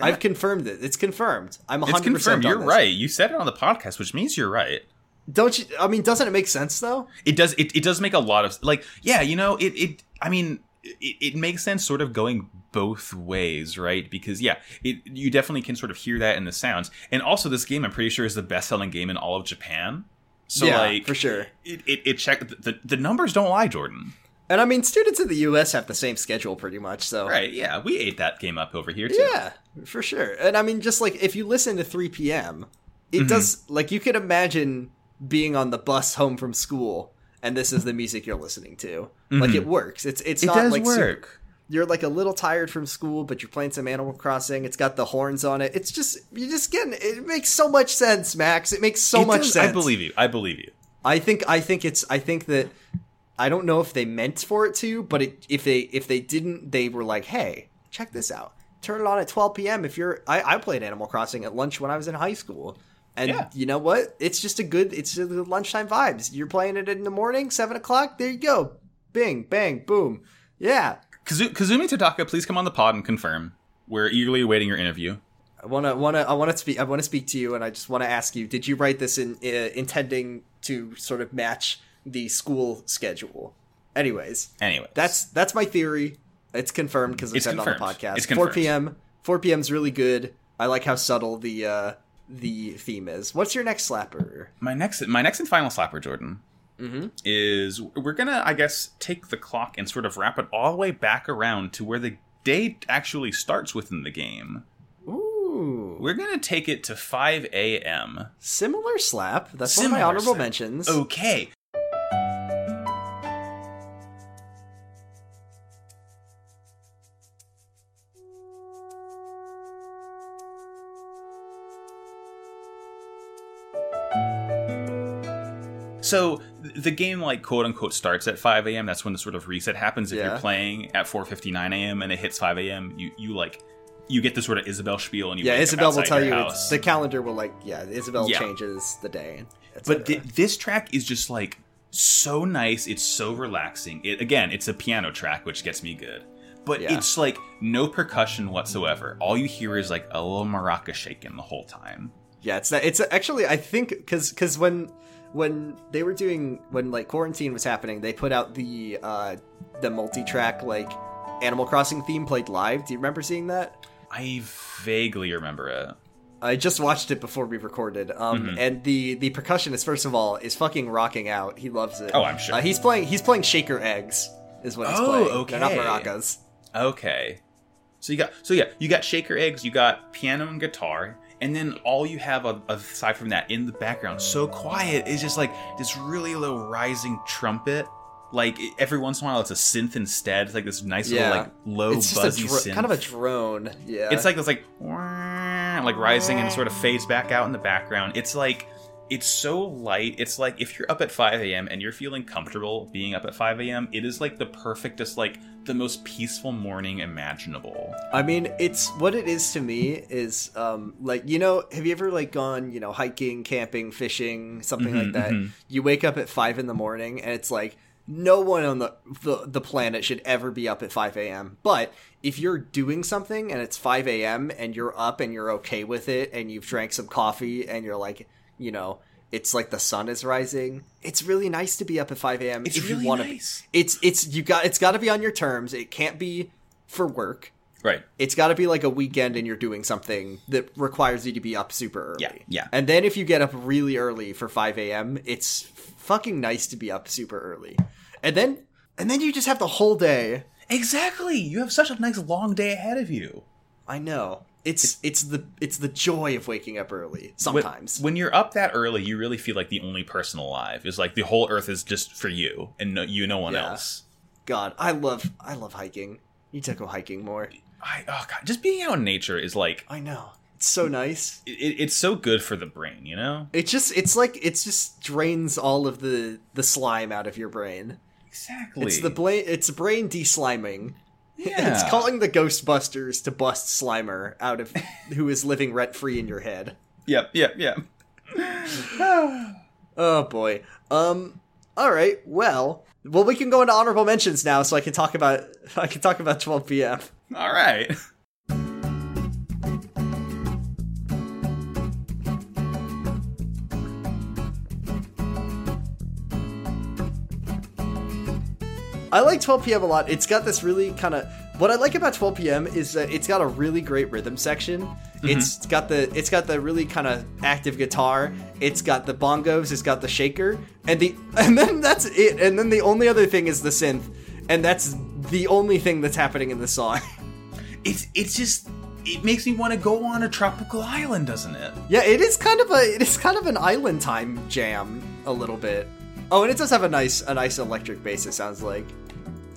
I've confirmed it. It's confirmed. I'm 100% it's confirmed. on You're this. right. You said it on the podcast, which means you're right. Don't you I mean doesn't it make sense though? It does. It, it does make a lot of like. Yeah, you know. It. It. I mean, it, it makes sense, sort of going both ways, right? Because yeah, it you definitely can sort of hear that in the sounds, and also this game, I'm pretty sure, is the best-selling game in all of Japan. So yeah, like, for sure. it it, it check the the numbers don't lie, Jordan. And I mean students in the US have the same schedule pretty much, so Right? Yeah, we ate that game up over here too. Yeah, for sure. And I mean, just like if you listen to 3 p.m., it Mm-hmm. does, like, you could imagine being on the bus home from school and this is the music you're listening to. Like, it works. It's it's Mm-hmm. It not does like super- work. you're like a little tired from school, but you're playing some Animal Crossing. It's got the horns on it. It's just, you just getting, it makes so much sense, Max. It makes so It much does- sense. I believe you. I believe you. I think I think it's I think that I don't know if they meant for it to, but it, if they if they didn't, they were like, "Hey, check this out. Turn it on at 12 p.m. If you're I, I played Animal Crossing at lunch when I was in high school, and Yeah. you know what? It's just a good it's just the lunchtime vibes. You're playing it in the morning, seven o'clock. There you go. Bing, bang, boom. Yeah. Kazu- Kazumi Totaka, please come on the pod and confirm. We're eagerly awaiting your interview. I want to want to I want to speak I want to speak to you and I just want to ask you did you write this in uh, intending to sort of match the school schedule anyways Anyway, That's that's my theory. It's confirmed because I It's said it on the podcast. It's confirmed. 4 p.m. 4 p.m. is really good. I like how subtle the uh, the theme is. What's your next slapper? my next my next and final slapper, Jordan, mm-hmm. is we're gonna I guess take the clock and sort of wrap it all the way back around to where the day actually starts within the game. Ooh, We're gonna take it to 5 a.m. similar slap. That's one of my honorable slap. mentions. Okay. So the game, like quote unquote, starts at 5 a.m. That's when the sort of reset happens. If Yeah. you're playing at 4:59 a.m. and it hits 5 a.m., you you like you get the sort of Isabelle spiel and you yeah, Isabelle will tell you it's, the calendar will like yeah, Isabelle Yeah. changes the day. But thi- this track is just like so nice. It's so relaxing. It again, it's a piano track, which gets me good. But Yeah. it's like no percussion whatsoever. All you hear is like a little maraca shaking the whole time. Yeah, it's that. It's actually I think because because when when they were doing when like quarantine was happening, they put out the uh the multi-track like Animal Crossing theme played live. Do you remember seeing that? I vaguely remember it. I just watched it before we recorded. Um, Mm-hmm. and the the percussionist first of all is fucking rocking out. He loves it. Oh, I'm sure. Uh, he's playing he's playing shaker eggs is what he's Oh, playing. They're not okay. maracas. Okay. So you got so yeah, you got shaker eggs, you got piano and guitar, and then all you have aside from that in the background, so quiet, is just like this really low rising trumpet. Like every once in a while, it's a synth instead. It's like this nice Yeah. little like low it's just buzzy a dro- synth. kind of a drone. Yeah, It's like this like like rising and sort of fades back out in the background. It's like it's so light. It's like if you're up at 5 a.m. and you're feeling comfortable being up at 5 a.m., it is like the perfectest, like the most peaceful morning imaginable. I mean, it's what it is to me is um like you know, have you ever like gone, you know, hiking, camping, fishing, something like Mhm, that? mhm. You wake up at five in the morning and it's like no one on the, the the planet should ever be up at 5 a.m. But if you're doing something and it's 5 a.m. and you're up and you're okay with it and you've drank some coffee and you're like, you know, it's like the sun is rising. It's really nice to be up at 5 a.m. It's if really you want nice. to. It's it's you got it's got to be on your terms. It can't be for work Right. it's got to be like a weekend and you're doing something that requires you to be up super early. Yeah, yeah. And then if you get up really early for 5 a.m., it's fucking nice to be up super early. And then and then you just have the whole day. Exactly. You have such a nice long day ahead of you. I know. It's it's the it's the joy of waking up early sometimes. When, you're up that early, you really feel like the only person alive. Is like the whole earth is just for you and no, you, no one Yeah. else. God, I love I love hiking. You need to go hiking more. I oh god, just being out in nature is like I know. It's so nice. it, it's so good for the brain, you know. It just it's like it just drains all of the the slime out of your brain. Exactly. It's the bla- it's brain de-sliming. Yeah. It's calling the Ghostbusters to bust Slimer out of who is living rent free in your head. Yep, yep, yep. Oh boy. Um. All right. Well. Well, we can go into honorable mentions now, so I can talk about I can talk about 12 p.m. All right. I like 12 p.m. a lot. It's got this really kind of what I like about 12 p.m. is that it's got a really great rhythm section. Mm-hmm. It's got the it's got the really kind of active guitar. It's got the bongos. It's got the shaker, and the and then that's it. And then the only other thing is the synth, and that's the only thing that's happening in the song. It's it's just it makes me want to go on a tropical island, doesn't it? yeah, it is kind of a it is kind of an island time jam a little bit. Oh, and it does have a nice a nice electric bass. It sounds like.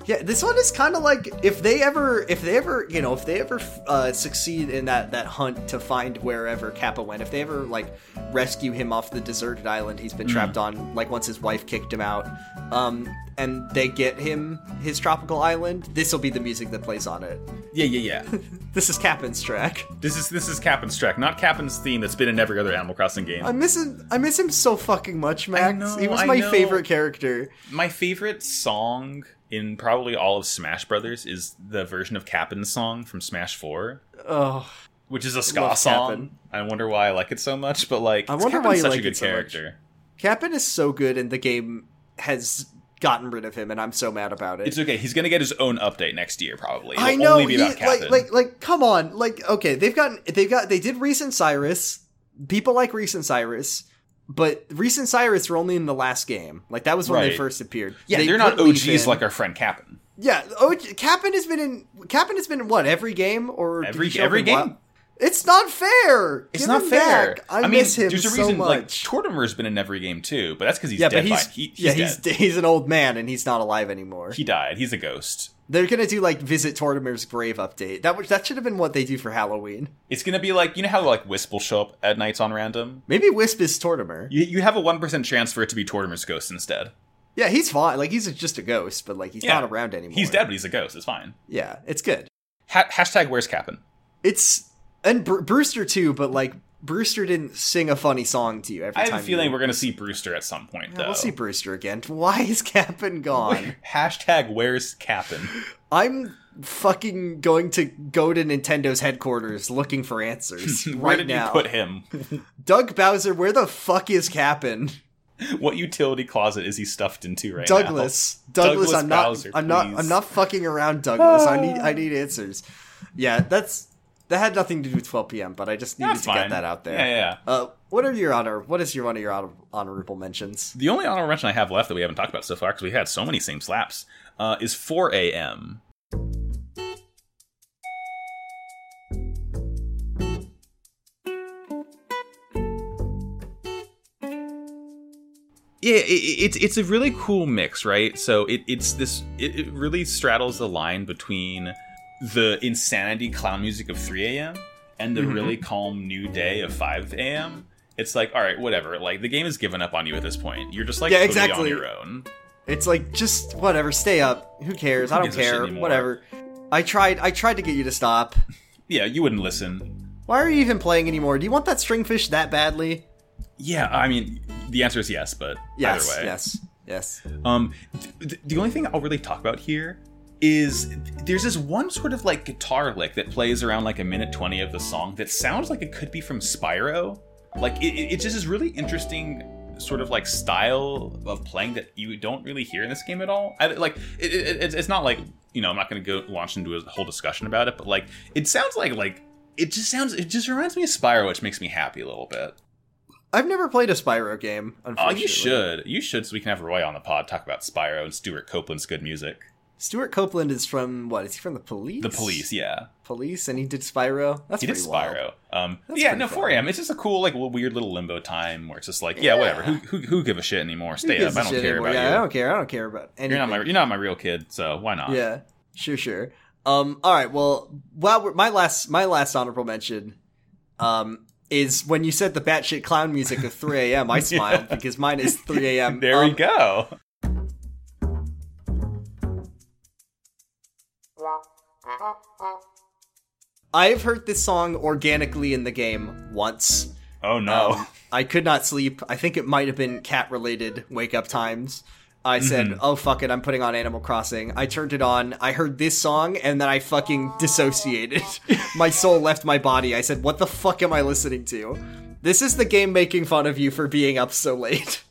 Yeah, this one is kind of like if they ever, if they ever, you know, if they ever uh, succeed in that that hunt to find wherever Kapp'n went, if they ever like rescue him off the deserted island he's been trapped on, like once his wife kicked him out, um, and they get him his tropical island, this will be the music that plays on it. Yeah, yeah, yeah. This is Kapp'n's track. this is this is Kapp'n's track, not Kapp'n's theme that's been in every other Animal Crossing game. I miss him. I miss him so fucking much, Max. know, he was I my know. favorite character. My favorite song in probably all of Smash Brothers is the version of Kapp'n's song from Smash 4, Oh, which is a ska Love song. Kapp'n. I wonder why I like it so much, but like I wonder Kapp'n's why you such like a good much. character. Kapp'n is so good, and the game has gotten rid of him, and I'm so mad about it. It's okay. He's gonna get his own update next year, probably. I It'll know, Only be he- about Kapp'n. like, like, like, come on, like, okay, they've gotten, they've got, they did Reese and Cyrus. People like Reese and Cyrus, but Reese and Cyrus were only in the last game. Like that was when they first appeared. yeah, They they're not OGs in. like our friend Kapp'n. Yeah, oh, Kapp'n has been in. Kapp'n has been in what every game or Every he show up every game. Wild- It's not fair. It's Give not fair. back. I, mean, miss him there's a so reason. Like much. Tortimer's been in every game too, but that's because he's yeah, dead. but he's, by, he, he's yeah, dead. he's he's an old man and he's not alive anymore. He died. He's a ghost. They're gonna do like visit Tortimer's grave update. That that should have been what they do for Halloween. It's gonna be like you know how like Wisp will show up at nights on random. Maybe Wisp is Tortimer. You, you have a one percent chance for it to be Tortimer's ghost instead. Yeah, he's fine. Like he's just a ghost, but like he's Yeah. not around anymore. He's dead, but he's a ghost. It's fine. Yeah, it's good. Ha- hashtag Where's Kapp'n? It's and Bru- Brewster too, but like Brewster didn't sing a funny song to you every I time. have a feeling you... we're gonna see Brewster at some point Yeah, though. we'll see Brewster again. Why is Kapp'n gone? hashtag Where's Kapp'n? I'm fucking going to go to Nintendo's headquarters looking for answers Where right did now. you put him? Doug Bowser, where the fuck is Kapp'n? what utility closet is he stuffed into right now? Douglas. Douglas, Douglas I'm not I'm not. I'm not fucking around Douglas. I need I need answers. Yeah, that's that had nothing to do with 12 p.m., but I just needed That's to fine. get that out there. Yeah, yeah, yeah. Uh, what are your honor? What is your one of your honor, honorable mentions? The only honorable mention I have left that we haven't talked about so far, because we had so many same slaps, uh, is 4 a.m. Yeah, it, it- it's it's a really cool mix, right? So it, it's this it, it really straddles the line between the insanity clown music of 3 a.m. and the Mhm. really calm new day of 5 a.m. It's like, all right, whatever. Like the game has given up on you at this point. You're just like Yeah, totally exactly. on your own. It's like just whatever, stay up. Who cares? I don't gives a shit care. Whatever. I tried. I tried to get you to stop. Yeah, you wouldn't listen. Why are you even playing anymore? Do you want that stringfish that badly? Yeah, I mean, the answer is yes, but Yes. either way. Yes. Yes. Um, th- th- the only thing I'll really talk about here is there's this one sort of like guitar lick that plays around like a minute 20 of the song that sounds like it could be from Spyro. Like, it, it- it's just this really interesting sort of like style of playing that you don't really hear in this game at all. I, like, it, it, it's, not like, you know, I'm not going to go launch into a whole discussion about it, but like, it sounds like, like, it just sounds, it just reminds me of Spyro, which makes me happy a little bit. I've never played a Spyro game. Oh, you should. You should, so we can have Roy on the pod talk about Spyro and Stewart Copeland's good music. Stewart Copeland is from what? Is he from the police? The police, yeah. Police, and he did Spyro. That's he did. Spyro. Um, yeah, no, fun. 4 a.m. It's just a cool, like, weird little limbo time where it's just like, yeah, Yeah. whatever. Who, who, who give a shit anymore? Stay up. I don't care anymore? about yeah, you. I don't care. I don't care about anything. You're not my, you're not my real kid, so why not? Yeah, sure, sure. Um. All right. Well, we're- my last my last honorable mention, um, is when you said the batshit clown music of 3 a.m. I smiled because mine is 3 a.m. There we Um, go. I've heard this song organically in the game once. Oh no. Um, I could not sleep. I think it might have been cat related wake up times. I said, Mhm. "Oh fuck it, I'm putting on Animal Crossing." I turned it on. I heard this song, and then I fucking dissociated. my soul left my body. I said, "What the fuck am I listening to?" This is the game making fun of you for being up so late.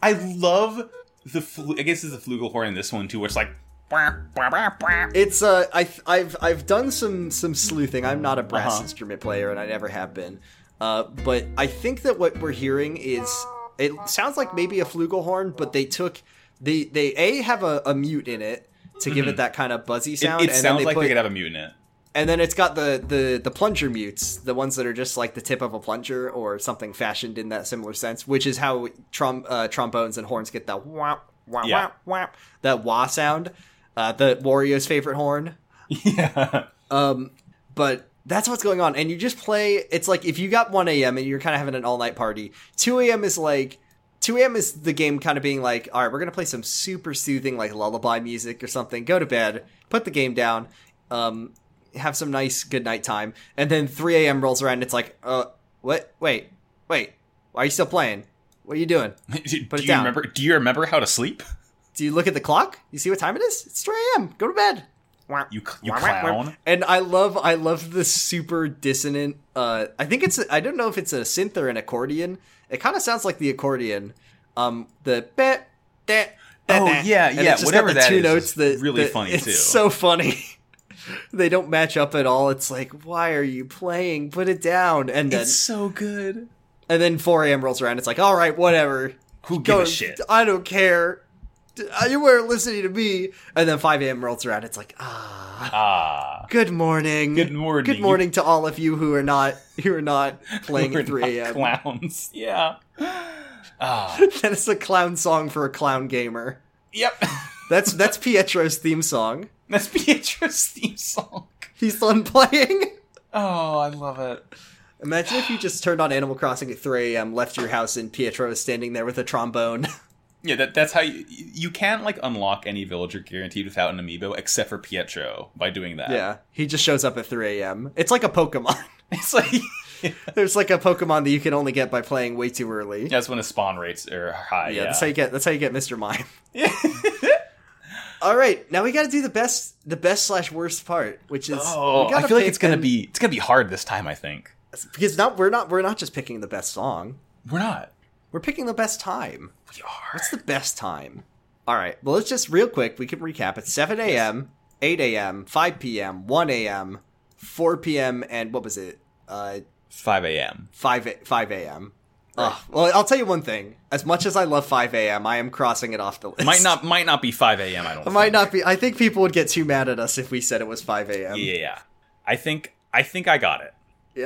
I love the. Flu- I guess it's the flugelhorn in this one too, where it's like. It's uh, I I've I've done some some sleuthing. I'm not a brass Uh-huh. instrument player, and I never have been. Uh, but I think that what we're hearing is it sounds like maybe a flugelhorn, but they took they they a have a, a mute in it to give it that kind of buzzy Mm-hmm. It, sound, it and then sounds they like put, they could have a mute in it. and then it's got the the the plunger mutes, the ones that are just like the tip of a plunger or something fashioned in that similar sense, which is how trom- uh, trombones and horns get that wah wah Yeah. wah wah that wah sound. Uh, the Wario's favorite horn. Yeah. Um, but that's what's going on. And you just play. It's like if you got 1 a.m. and you're kind of having an all night party. 2 a.m. is like 2 a.m. is the game kind of being like, all right, we're gonna play some super soothing like lullaby music or something. Go to bed, put the game down, um, have some nice good night time, and then 3 a.m. rolls around. And it's like, uh, what? Wait, wait, why are you still playing? What are you doing? do it you down. remember? Do you remember how to sleep? Do you look at the clock? You see what time it is? It's 3 a.m. Go to bed. You you clown. And I love I love the super dissonant uh I think it's I don't know if it's a synth or an accordion. It kind of sounds like the accordion. Um the bet that Oh, yeah, yeah, whatever that two is notes that really funny, it's too. so funny. they don't match up at all. It's like, why are you playing? Put it down. And then It's so good. and then 4 a.m. rolls around. It's like, all right, whatever. Who gives a shit? I don't care. Uh, You weren't listening to me. And then 5 a.m. rolls around. It's like, ah. Ah. Good morning. Good morning. Good morning to all of you who are not who are not playing at 3 a.m. Clowns. Yeah. Ah. that is a clown song for a clown gamer. Yep. That's that's Pietro's theme song. That's Pietro's theme song. He's done playing. Oh, I love it. Imagine if you just turned on Animal Crossing at 3 a.m., left your house, and Pietro is standing there with a trombone. Yeah, that, that's how you you can't like unlock any villager guaranteed without an amiibo, except for Pietro by doing that. yeah, he just shows up at 3 a.m. It's like a Pokemon. it's like There's like a Pokemon that you can only get by playing way too early. Yeah, that's when the spawn rates are high. yeah, Yeah, that's how you get that's how you get Mr. Mime. Yeah. All right, now we got to do the best the best slash worst part, which is oh, I feel like it's gonna an- be it's gonna be hard this time. I think because not we're not we're not just picking the best song. we're not. We're picking the best time. We are. What's the best time? All right. Well, let's just real quick. We can recap. It's 7 a.m., 8 a.m., 5 p.m., 1 a.m., 4 p.m., and what was it? Uh, 5 a.m. 5 a- 5 a.m. Ugh. well, I'll tell you one thing. As much as I love 5 a.m., I am crossing it off the list. Might not might not be 5 a.m. I don't. It might think. not be. I think people would get too mad at us if we said it was 5 a.m. Yeah. I think I think I got it.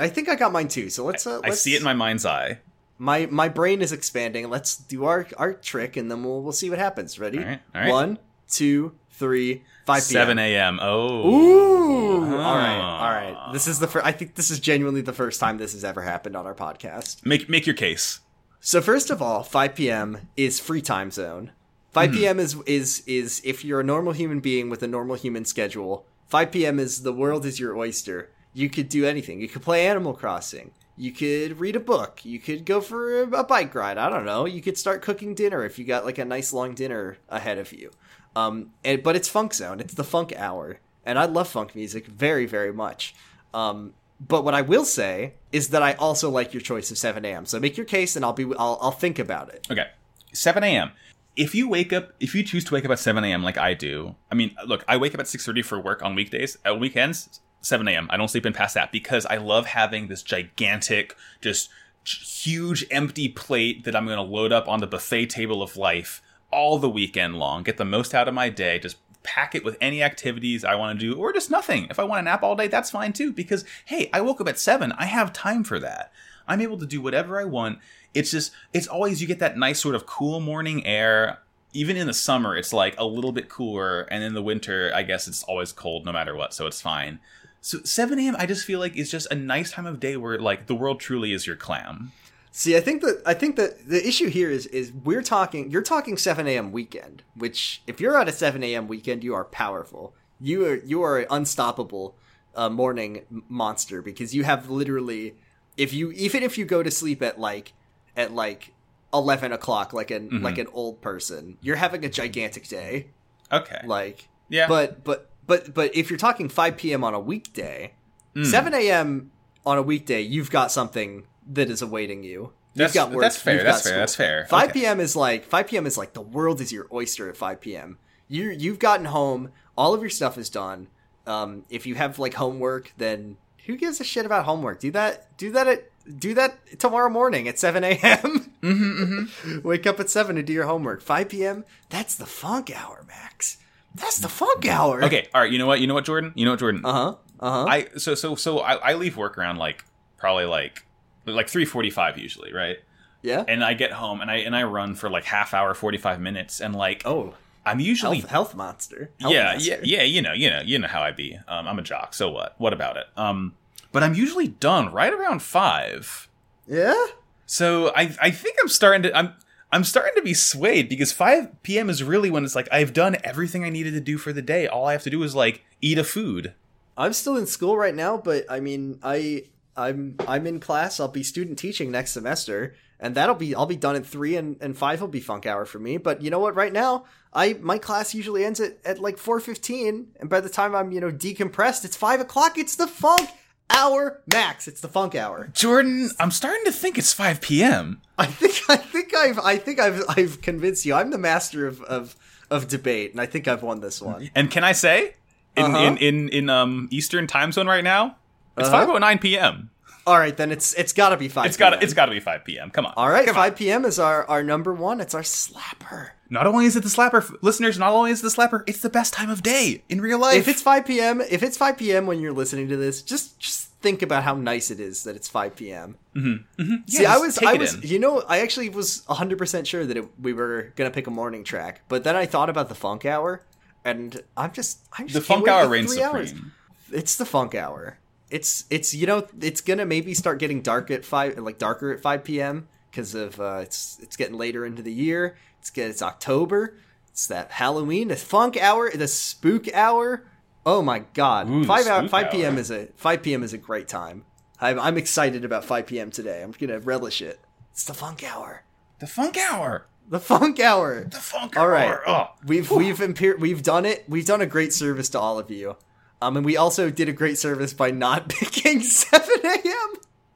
I think I got mine too. So let's. Uh, I let's see it in my mind's eye. My my brain is expanding. Let's do our our trick, and then we'll we'll see what happens. Ready? All right, all right. One, two, three, five. 7 p.m. a.m. Oh. Ooh! All Ah. right, all right. This is the first. I think this is genuinely the first time this has ever happened on our podcast. Make make your case. So first of all, 5 p.m. is free time zone. 5 Mm-hmm. p.m. is is is if you're a normal human being with a normal human schedule. 5 p.m. is the world is your oyster. You could do anything. You could play Animal Crossing. You could read a book. You could go for a, bike ride. I don't know. You could start cooking dinner if you got like a nice long dinner ahead of you. Um, and, but it's funk zone. It's the funk hour, and I love funk music very, very much. Um, but what I will say is that I also like your choice of 7 a.m. So make your case, and I'll be I'll, I'll think about it. Okay. 7 a.m. If you wake up, if you choose to wake up at 7 a.m. like I do, I mean, look, I wake up at 6:30 for work on weekdays. At weekends, 7 a.m. I don't sleep in past that because I love having this gigantic, just huge empty plate that I'm going to load up on the buffet table of life all the weekend long. Get the most out of my day. Just pack it with any activities I want to do, or just nothing. If I want to nap all day, that's fine too. Because hey, I woke up at seven. I have time for that. I'm able to do whatever I want. It's just, it's always you get that nice sort of cool morning air. even in the summer, it's like a little bit cooler, and in the winter, I guess it's always cold no matter what, so it's fine. So 7 a.m. I just feel like is just a nice time of day where like the world truly is your clam. See, I think that I think that the issue here is is we're talking you're talking 7 a.m. weekend, which if you're at a 7 a.m. weekend, you are powerful. You are you are an unstoppable uh, morning monster because you have literally if you even if you go to sleep at like at like 11 o'clock like an Mhm. like an old person, you're having a gigantic day. Okay. Like yeah. but but but but if you're talking 5 p.m. on a weekday, Mm. 7 a.m. on a weekday, you've got something that is awaiting you. You've That's, got work. that's fair. That's fair. school. That's fair. 5 Okay. p.m. is like 5 p.m. is like the world is your oyster at 5 p.m. You you've gotten home, all of your stuff is done. Um, if you have like homework, then who gives a shit about homework? Do that. Do that at do that tomorrow morning at 7 a.m. Mm-hmm, Wake up at 7 to do your homework. 5 p.m. That's the funk hour, Max. That's the funk hour. Okay. All right. You know what? You know what, Jordan? You know what, Jordan? Uh huh. Uh huh. I so so so I, I leave work around like probably like like three forty five usually, right? Yeah. And I get home and I and I run for like half hour, forty five minutes, and like Oh, I'm usually health, health monster. Health yeah, master. yeah, yeah. You know, you know, you know how I be. Um, I'm a jock. So what? What about it? Um, but I'm usually done right around five. Yeah. So I I think I'm starting to I'm I'm starting to be swayed because 5 p.m. is really when it's like I've done everything I needed to do for the day. All I have to do is like eat a food. I'm still in school right now, but I mean, I I'm I'm in class. I'll be student teaching next semester, and that'll be I'll be done at three, and and five will be funk hour for me. But you know what? Right now, I my class usually ends at at like four fifteen, and by the time I'm you know decompressed, it's five o'clock. It's the funk hour max. It's the funk hour. Jordan, I'm starting to think it's 5 p.m. I think I think I've I think I've I've convinced you. I'm the master of of of debate, and I think I've won this one. And can I say in Uh-huh. in, in in um Eastern time zone right now, it's Uh-huh. 5:09 p.m. All right, then it's it's got to be five. It's got it's got to be 5 p.m. Come on. All right, Come on. 5 p.m. is our, our number one. It's our slapper. Not only is it the slapper, listeners, not only is it the slapper, it's the best time of day in real life. If it's 5 p.m., if it's 5 p.m. when you're listening to this, just just think about how nice it is that it's 5 p.m. Mm-hmm. Mm-hmm. Yeah, See, I was I was in. you know I actually was 100% sure that it, we were going to pick a morning track, but then I thought about the funk hour and I'm just I'm just the funk hour reigns three hours. supreme. It's the funk hour. It's it's you know it's going to maybe start getting dark at 5 like darker at 5 p.m. cuz of uh it's it's getting later into the year. It's get it's October. It's that Halloween, the funk hour, the spook hour. Oh my god. Ooh, 5 hour 5 p.m. hour. is a 5 p.m. is a great time. I'm, I'm excited about 5 p.m. today. I'm going to relish it. It's the funk hour. The funk hour. The funk hour. The funk All hour. right. Oh. We've we've imper- we've done it. We've done a great service to all of you. Um, and we also did a great service by not picking 7 a.m.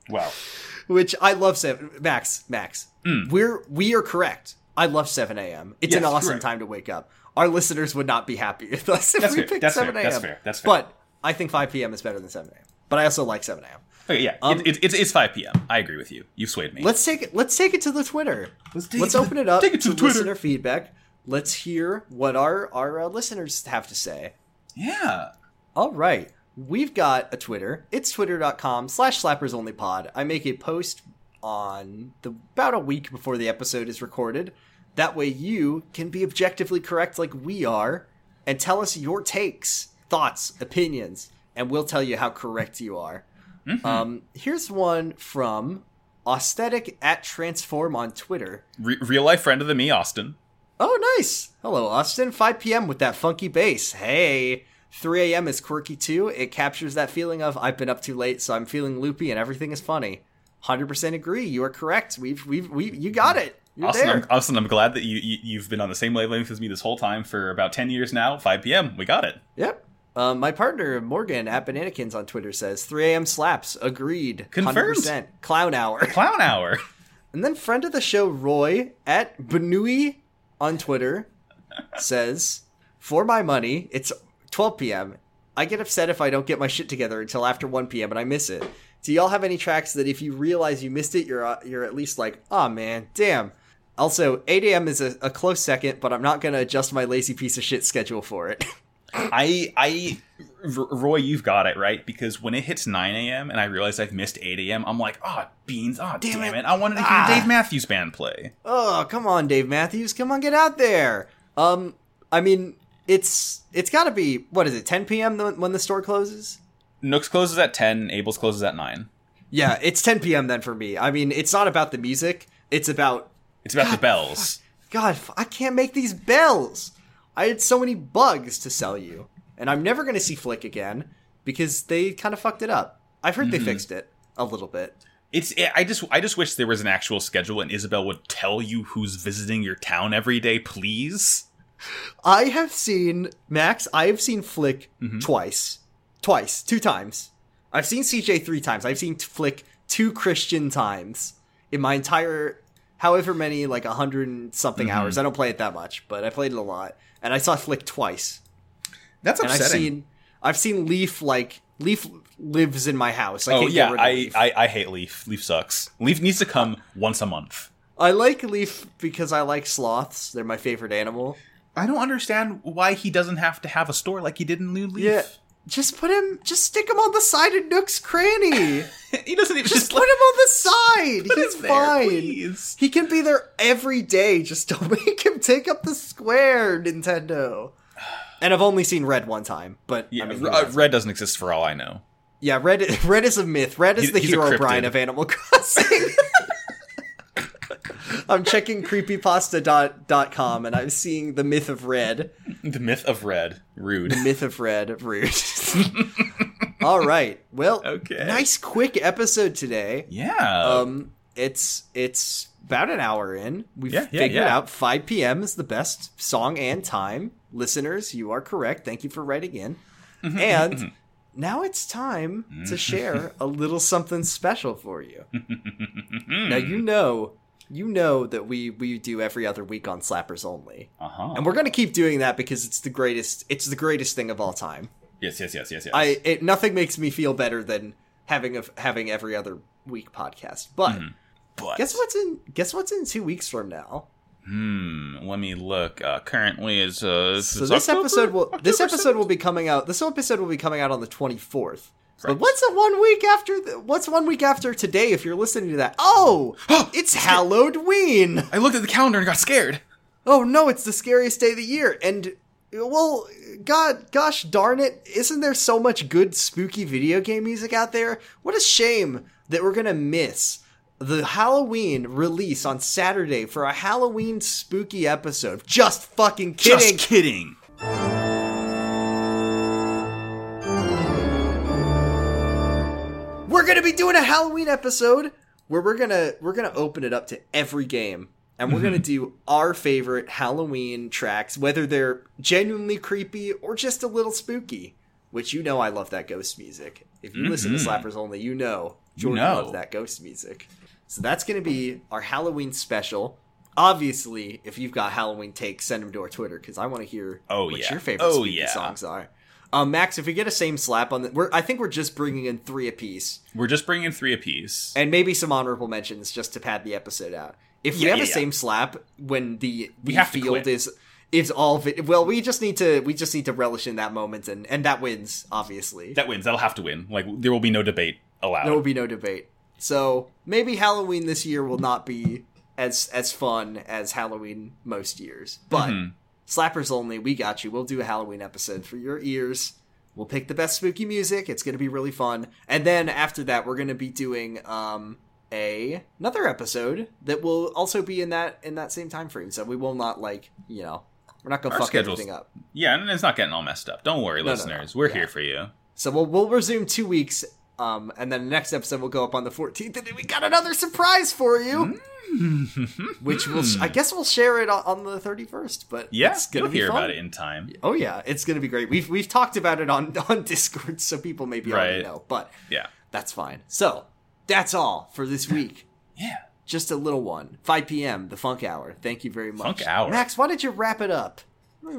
Wow. Which I love. Seven Max Max. We're we are correct. I love 7 a.m. It's an Hmm. Awesome correct. time to wake up. Our listeners would not be happy with us if That's we fair. picked That's 7 a.m. That's fair. That's fair. But I think 5 p.m. is better than 7 a.m. But I also like 7 a.m. okay, yeah, Um, it, it, it's it's 5 p.m. I agree with you. You swayed me. Let's take it. Let's take it to the Twitter. Let's Let's it open the- it up take it to to the Twitter. listener feedback. Let's hear what our our uh, listeners have to say. yeah. All right, we've got a Twitter. It's twitter.com slash slappersonlypod. I make a post on the about a week before the episode is recorded. That way, you can be objectively correct like we are, and tell us your takes, thoughts, opinions, and we'll tell you how correct you are. Um, here's one from Aesthetic at Transform on Twitter. Re- real life friend of the me, Austin. Oh, nice. Hello, Austin. 5 p.m. with that funky bass. Hey. 3 a.m. is quirky too. It captures that feeling of I've been up too late, so I'm feeling loopy and everything is funny. 100% agree. You are correct. We've we've we you got it. You're Austin, there. I'm, Austin, I'm glad that you, you you've been on the same wavelength as me this whole time for about 10 years now. 5 p.m. We got it. Yep. Um, my partner Morgan at Bananakins on Twitter says 3 a.m. slaps. Agreed. Confirmed. 100%. Clown hour. Clown hour. And then friend of the show Roy at Benui on Twitter says, "For my money, it's 12 p.m. I get upset if I don't get my shit together until after 1 p.m. and I miss it. Do y'all have any tracks that if you realize you missed it, you're uh, you're at least like, oh man, damn." Also, 8 a.m. is a, a close second, but I'm not gonna adjust my lazy piece of shit schedule for it. I I R- Roy, you've got it right because when it hits 9 a.m. and I realize I've missed 8 a.m., I'm like, oh, beans, oh, damn, Damn it. it. I wanted to hear Ah. Dave Matthews Band play. Oh, come on, Dave Matthews. Come on, get out there. Um, I mean, it's it's got to be what is it? 10 p.m. when the store closes? Nooks closes at 10, Able's closes at 9. Yeah, it's 10 p.m. then for me. I mean, it's not about the music. It's about It's about the bells. God. I can't make these bells. I had so many bugs to sell you, and I'm never gonna see Flick again because they kind of fucked it up. I've heard they mm-hmm. fixed it a little bit. It's I just I just wish there was an actual schedule and Isabelle would tell you who's visiting your town every day, please. I have seen Max. I have seen Flick Mm-hmm. twice, twice, two times. I've seen CJ three times. I've seen Flick two Christian times in my entire, however many, like a hundred and something Mm-hmm. hours. I don't play it that much, but I played it a lot, and I saw Flick twice. That's And I've upsetting. seen, I've seen Leif like Leif lives in my house. I oh can't yeah, get rid of I. I I hate Leif. Leif sucks. Leif needs to come once a month. I like Leif because I like sloths. They're my favorite animal. I don't understand why he doesn't have to have a store like he did in New Leaf. Yeah, just put him, just stick him on the side of Nook's cranny. he doesn't even Just just, put him on the side. put He's him there, fine. please. He can be there every day. Just don't make him take up the square, Nintendo. And I've only seen Red one time, but Yeah, I mean, uh. Red doesn't exist for all I know. yeah, Red. Red is a myth. Red is He- the Herobrine of Animal Crossing. I'm checking creepypasta.com and I'm seeing the myth of Red. The myth of Red. Rude. The myth of Red. Rude. All right. Well, Okay. nice quick episode today. Yeah. Um, it's it's about an hour in. We've Yeah, yeah, figured yeah. out 5 p.m. is the best song and time. Listeners, you are correct. Thank you for writing in. Mm-hmm, and now it's time to share a little something special for you. now you know, you know that we we do every other week on Slappers only, uh-huh. and we're gonna keep doing that because it's the greatest. It's the greatest thing of all time. yes, yes, yes, yes, yes. I it, nothing makes me feel better than having a having every other week podcast. But but guess what's in guess what's in two weeks from now? Hmm. Let me look. Uh, currently, is uh. So this episode will this episode will be coming out. This episode will be coming out on the twenty fourth. But Right. what's a one week after? The, what's one week after today? If you're listening to that, oh, oh it's Halloween. I looked at the calendar and got scared. Oh no, it's the scariest day of the year. And well, God, gosh darn it, isn't there so much good spooky video game music out there? What a shame that we're gonna miss the Halloween release on Saturday for a Halloween spooky episode. Just fucking kidding. Just kidding. We're gonna be doing a Halloween episode where we're gonna we're gonna open it up to every game. And we're gonna mm-hmm. do our favorite Halloween tracks, whether they're genuinely creepy or just a little spooky. Which you know I love that ghost music. If you listen to mm-hmm. Slappers Only, you know Jordan know. loves that ghost music. So that's gonna be our Halloween special. Obviously, if you've got Halloween takes, send them to our Twitter because I want to hear Oh, what yeah. your favorite Oh, spooky yeah. songs are. Um, Max, if we get a same slap on the, we're I think we're just bringing in three apiece We're just bringing three apiece. and maybe some honorable mentions just to pad the episode out. If we Yeah, have yeah, a yeah. same slap when the the have field is is all vi- well, we just need to we just need to relish in that moment and and that wins obviously. That wins. That'll have to win. Like there will be no debate allowed. there will be no debate. So maybe Halloween this year will not be as as fun as Halloween most years, but Mhm. Slappers only. We got you. We'll do a Halloween episode for your ears. We'll pick the best spooky music. It's going to be really fun. And then after that, we're going to be doing um a another episode that will also be in that in that same time frame. So we will not like you know we're not going to fuck everything up. Yeah, and it's not getting all messed up. Don't worry, no, no. listeners. We're Yeah. here for you. So we'll we'll resume two weeks. Um, and then the next episode will go up on the 14th, and then we got another surprise for you, which we'll I guess we'll share it on, on the 31st. But Yeah, it's gonna you'll be hear fun. about it in time. Oh yeah, it's gonna be great. We've we've talked about it on on Discord, so people maybe already know, but Yeah. that's fine. So that's all for this week. Yeah. Just a little one. 5 p.m. The Funk Hour. Thank you very much. Funk Hour. Max, why did you wrap it up?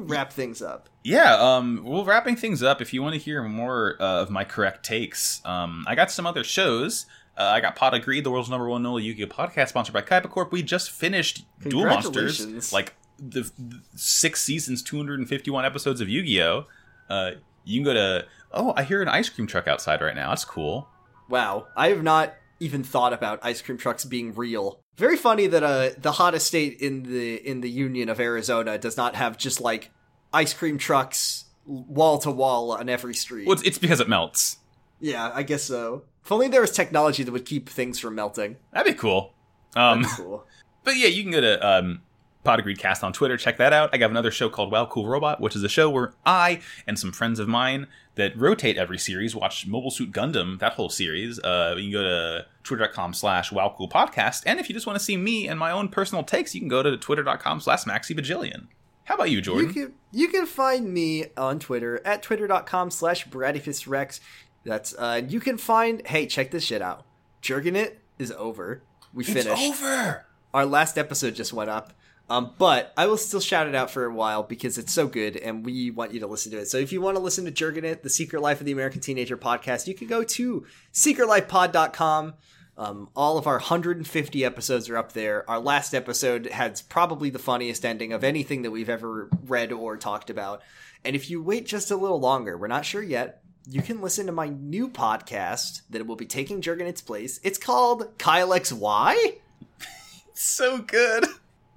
Wrap things up. Yeah, um, well, wrapping things up, if you want to hear more uh, of my correct takes, um, I got some other shows. Uh, I got Pot Agreed, the world's number one no Yu-Gi-Oh podcast, sponsored by Kaiba Corp. We just finished Duel Monsters, like the, the six seasons, 251 episodes of Yu-Gi-Oh! Uh, You can go to. Oh, I hear an ice cream truck outside right now. That's cool. Wow, I have not even thought about ice cream trucks being real. Very funny that uh the hottest state in the in the Union of Arizona does not have just like ice cream trucks wall to wall on every street. Well, it's, it's because it melts. yeah, I guess so. If only there was technology that would keep things from melting. That'd be cool. Um, That'd be cool. But yeah, you can go to um, Pod Agreed Cast on Twitter. Check that out. I have another show called Wow Cool Robot, which is a show where I and some friends of mine that rotate every series watch Mobile Suit Gundam, that whole series. Uh, you can go to twitter.com slash Wow Cool Podcast. And if you just want to see me and my own personal takes, you can go to twitter.com slash Maxi Bajillion. How about you, Jordan? You can you can find me on Twitter at twitter.com slash Rex. That's uh you can find hey, check this shit out. Jergin it is over. We it's finished. over. Our last episode just went up. Um, but I will still shout it out for a while because it's so good and we want you to listen to it. So if you want to listen to Jergin It, the Secret Life of the American Teenager podcast, you can go to secretlifepod.com. Um, all of our 150 episodes are up there. Our last episode had probably the funniest ending of anything that we've ever read or talked about. And if you wait just a little longer, we're not sure yet, you can listen to my new podcast that will be taking Jergin its place. It's called Kyle XY. So good.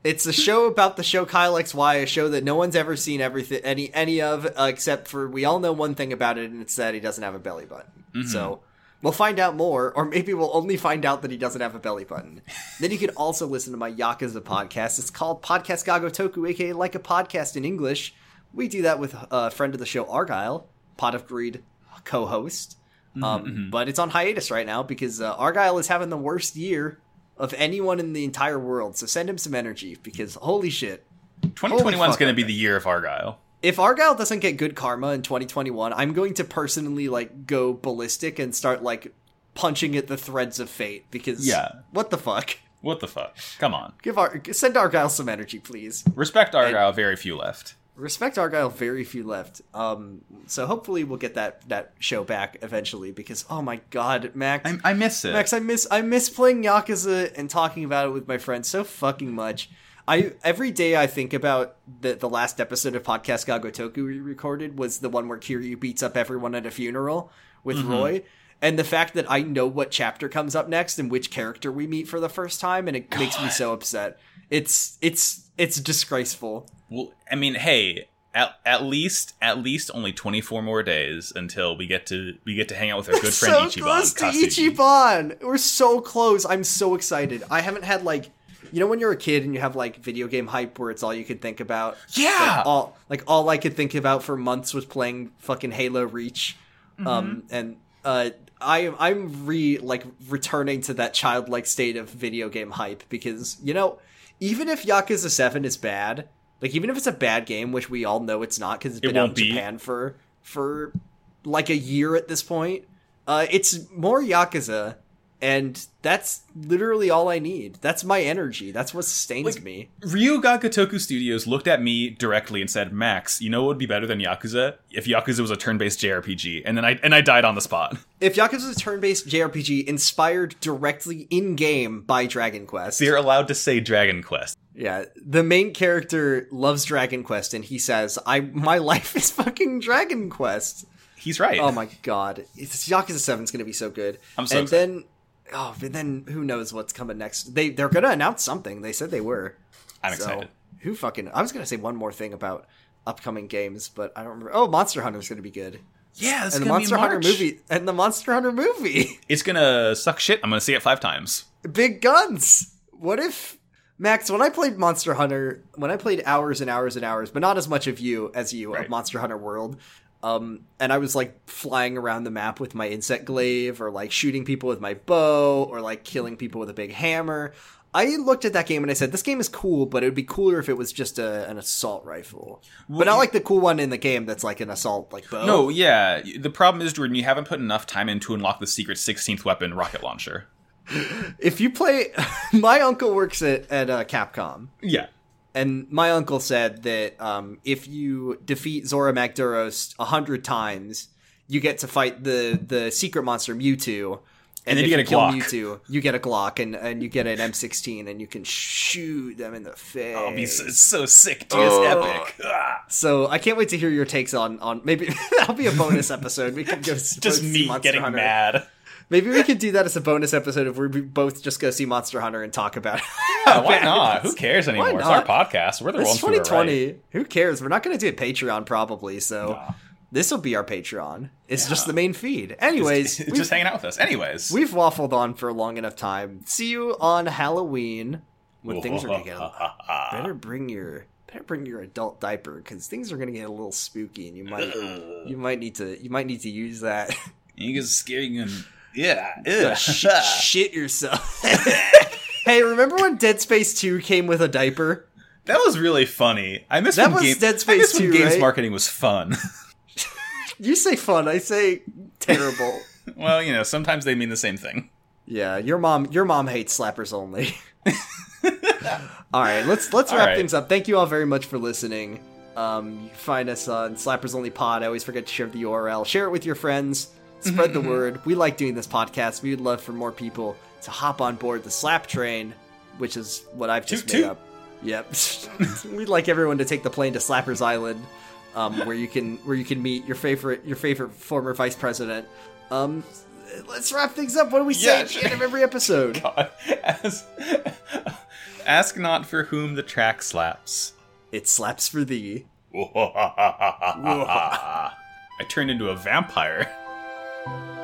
It's a show about the show Kyle XY, a show that no one's ever seen everything any any of, uh, except for we all know one thing about it, and it's that he doesn't have a belly button. So we'll find out more, or maybe we'll only find out that he doesn't have a belly button. then you can also listen to my Yakuza podcast. It's called Podcast ga Gotoku, aka like a podcast in English. We do that with a friend of the show, Argyle, Pot of Greed co-host. Um, But it's on hiatus right now because uh, Argyle is having the worst year of anyone in the entire world. So send him some energy because holy shit. 2021 is going to be the year of Argyle. If Argyle doesn't get good karma in 2021, I'm going to personally like go ballistic and start like punching at the threads of fate because Yeah. what the fuck? What the fuck? Come on. Give Ar- send Argyle some energy, please. Respect Argyle, very few left. Respect Argyle, very few left. Um, so hopefully we'll get that that show back eventually because oh my god, Max, I, I miss it. Max, I miss I miss playing Yakuza and talking about it with my friends so fucking much. I every day I think about the the last episode of Podcast ga Gotoku we recorded was the one where Kiryu beats up everyone at a funeral with Roy. And the fact that I know what chapter comes up next and which character we meet for the first time, and it makes me so upset. It's it's it's disgraceful. Well, I mean, hey, at, at least at least only 24 more days until we get to we get to hang out with our good friend so Ichiban. close to. Ichiban. We're so close. I'm so excited. I haven't had like, you know, when you're a kid and you have like video game hype where it's all you can think about. Yeah. Like, all like all I could think about for months was playing fucking Halo Reach, Mm-hmm. um, and uh, I I'm re like returning to that childlike state of video game hype because you know, even if Yakuza Seven is bad, like even if it's a bad game, which we all know it's not because it's been out in be. Japan for for like a year at this point. Uh, it's more Yakuza, and that's literally all I need. That's my energy. That's what sustains Like- me. Ryu Ga Gotoku Studios looked at me directly and said, "Max, you know what would be better than Yakuza if Yakuza was a turn-based JRPG?" And then I and I died on the spot. If Yakuza is a turn-based JRPG inspired directly in-game by Dragon Quest, They're allowed to say Dragon Quest. yeah, the main character loves Dragon Quest, and he says, "I my life is fucking Dragon Quest." He's right. Oh my god, it's, Yakuza Seven's gonna be so good. I'm so and excited. then, oh, but then who knows what's coming next? They they're gonna announce something. They said they were. I'm So, excited. Who fucking? I was gonna say one more thing about upcoming games, but I don't remember. Oh, Monster Hunter's gonna be good, Yeah, and the Monster be Hunter movie, and the Monster Hunter movie. It's gonna suck shit. I'm gonna see it five times. Big guns. What if Max? When I played Monster Hunter, when I played hours and hours and hours, but not as much of you as you Right. of Monster Hunter World. Um, and I was like flying around the map with my insect glaive, or like shooting people with my bow, or like killing people with a big hammer. I looked at that game and I said, "This game is cool, but it would be cooler if it was just a, an assault rifle, but not like the cool one in the game that's like an assault like bow." No, yeah. The problem is, Jordan, you haven't put enough time in to unlock the secret 16th weapon, rocket launcher. if you play, my uncle works at at uh, Capcom, Yeah. And my uncle said that um, if you defeat Zorah Magdaros a hundred times, you get to fight the the secret monster Mewtwo, And then you get a kill Glock. Mewtwo, you get a Glock, and, and you get an M16, and you can shoot them in the face. Oh, be so, it's so sick, dude. Oh. It's epic. Ah. So I can't wait to hear your takes on on maybe that'll be a bonus episode. We can go Just me Monster getting Hunter. mad. Maybe we could do that as a bonus episode if we both just go see Monster Hunter and talk about. it. Yeah, why not? Who cares anymore? It's our podcast. We're the It's ones who are right. 2020. Who cares? We're not going to do a Patreon probably, so Nah. this will be our Patreon. It's just the main feed. Anyways, Just, just hanging out with us. Anyways, we've waffled on for a long enough time. See you on Halloween when things are going to get. Better bring your better bring your adult diaper because things are going to get a little spooky, and you might you might need to you might need to use that. You get scaring and yeah, ew. sh- shit yourself. hey, remember when Dead Space 2 came with a diaper? That was really funny. I miss That when was game, Dead I Space miss when 2, games right? marketing was fun. You say fun, I say terrible. well, you know, sometimes they mean the same thing. yeah, your mom your mom hates slappers only. all right, let's let's wrap right. things up. Thank you all very much for listening. Um, you can find us on Slappers Only Pod. I always forget to share the URL. Share it with your friends. Spread the word. We like doing this podcast. We would love for more people to hop on board the Slap Train, which is what I've just Toot made toot. up. Yep. We'd like everyone to take the plane to Slappers Island, um, where you can where you can meet your favorite your favorite former vice president. Um, let's wrap things up. What do we say Yeah, at the end of every episode? God. As, ask not for whom the track slaps. It slaps for thee. I turned into a vampire. Bye.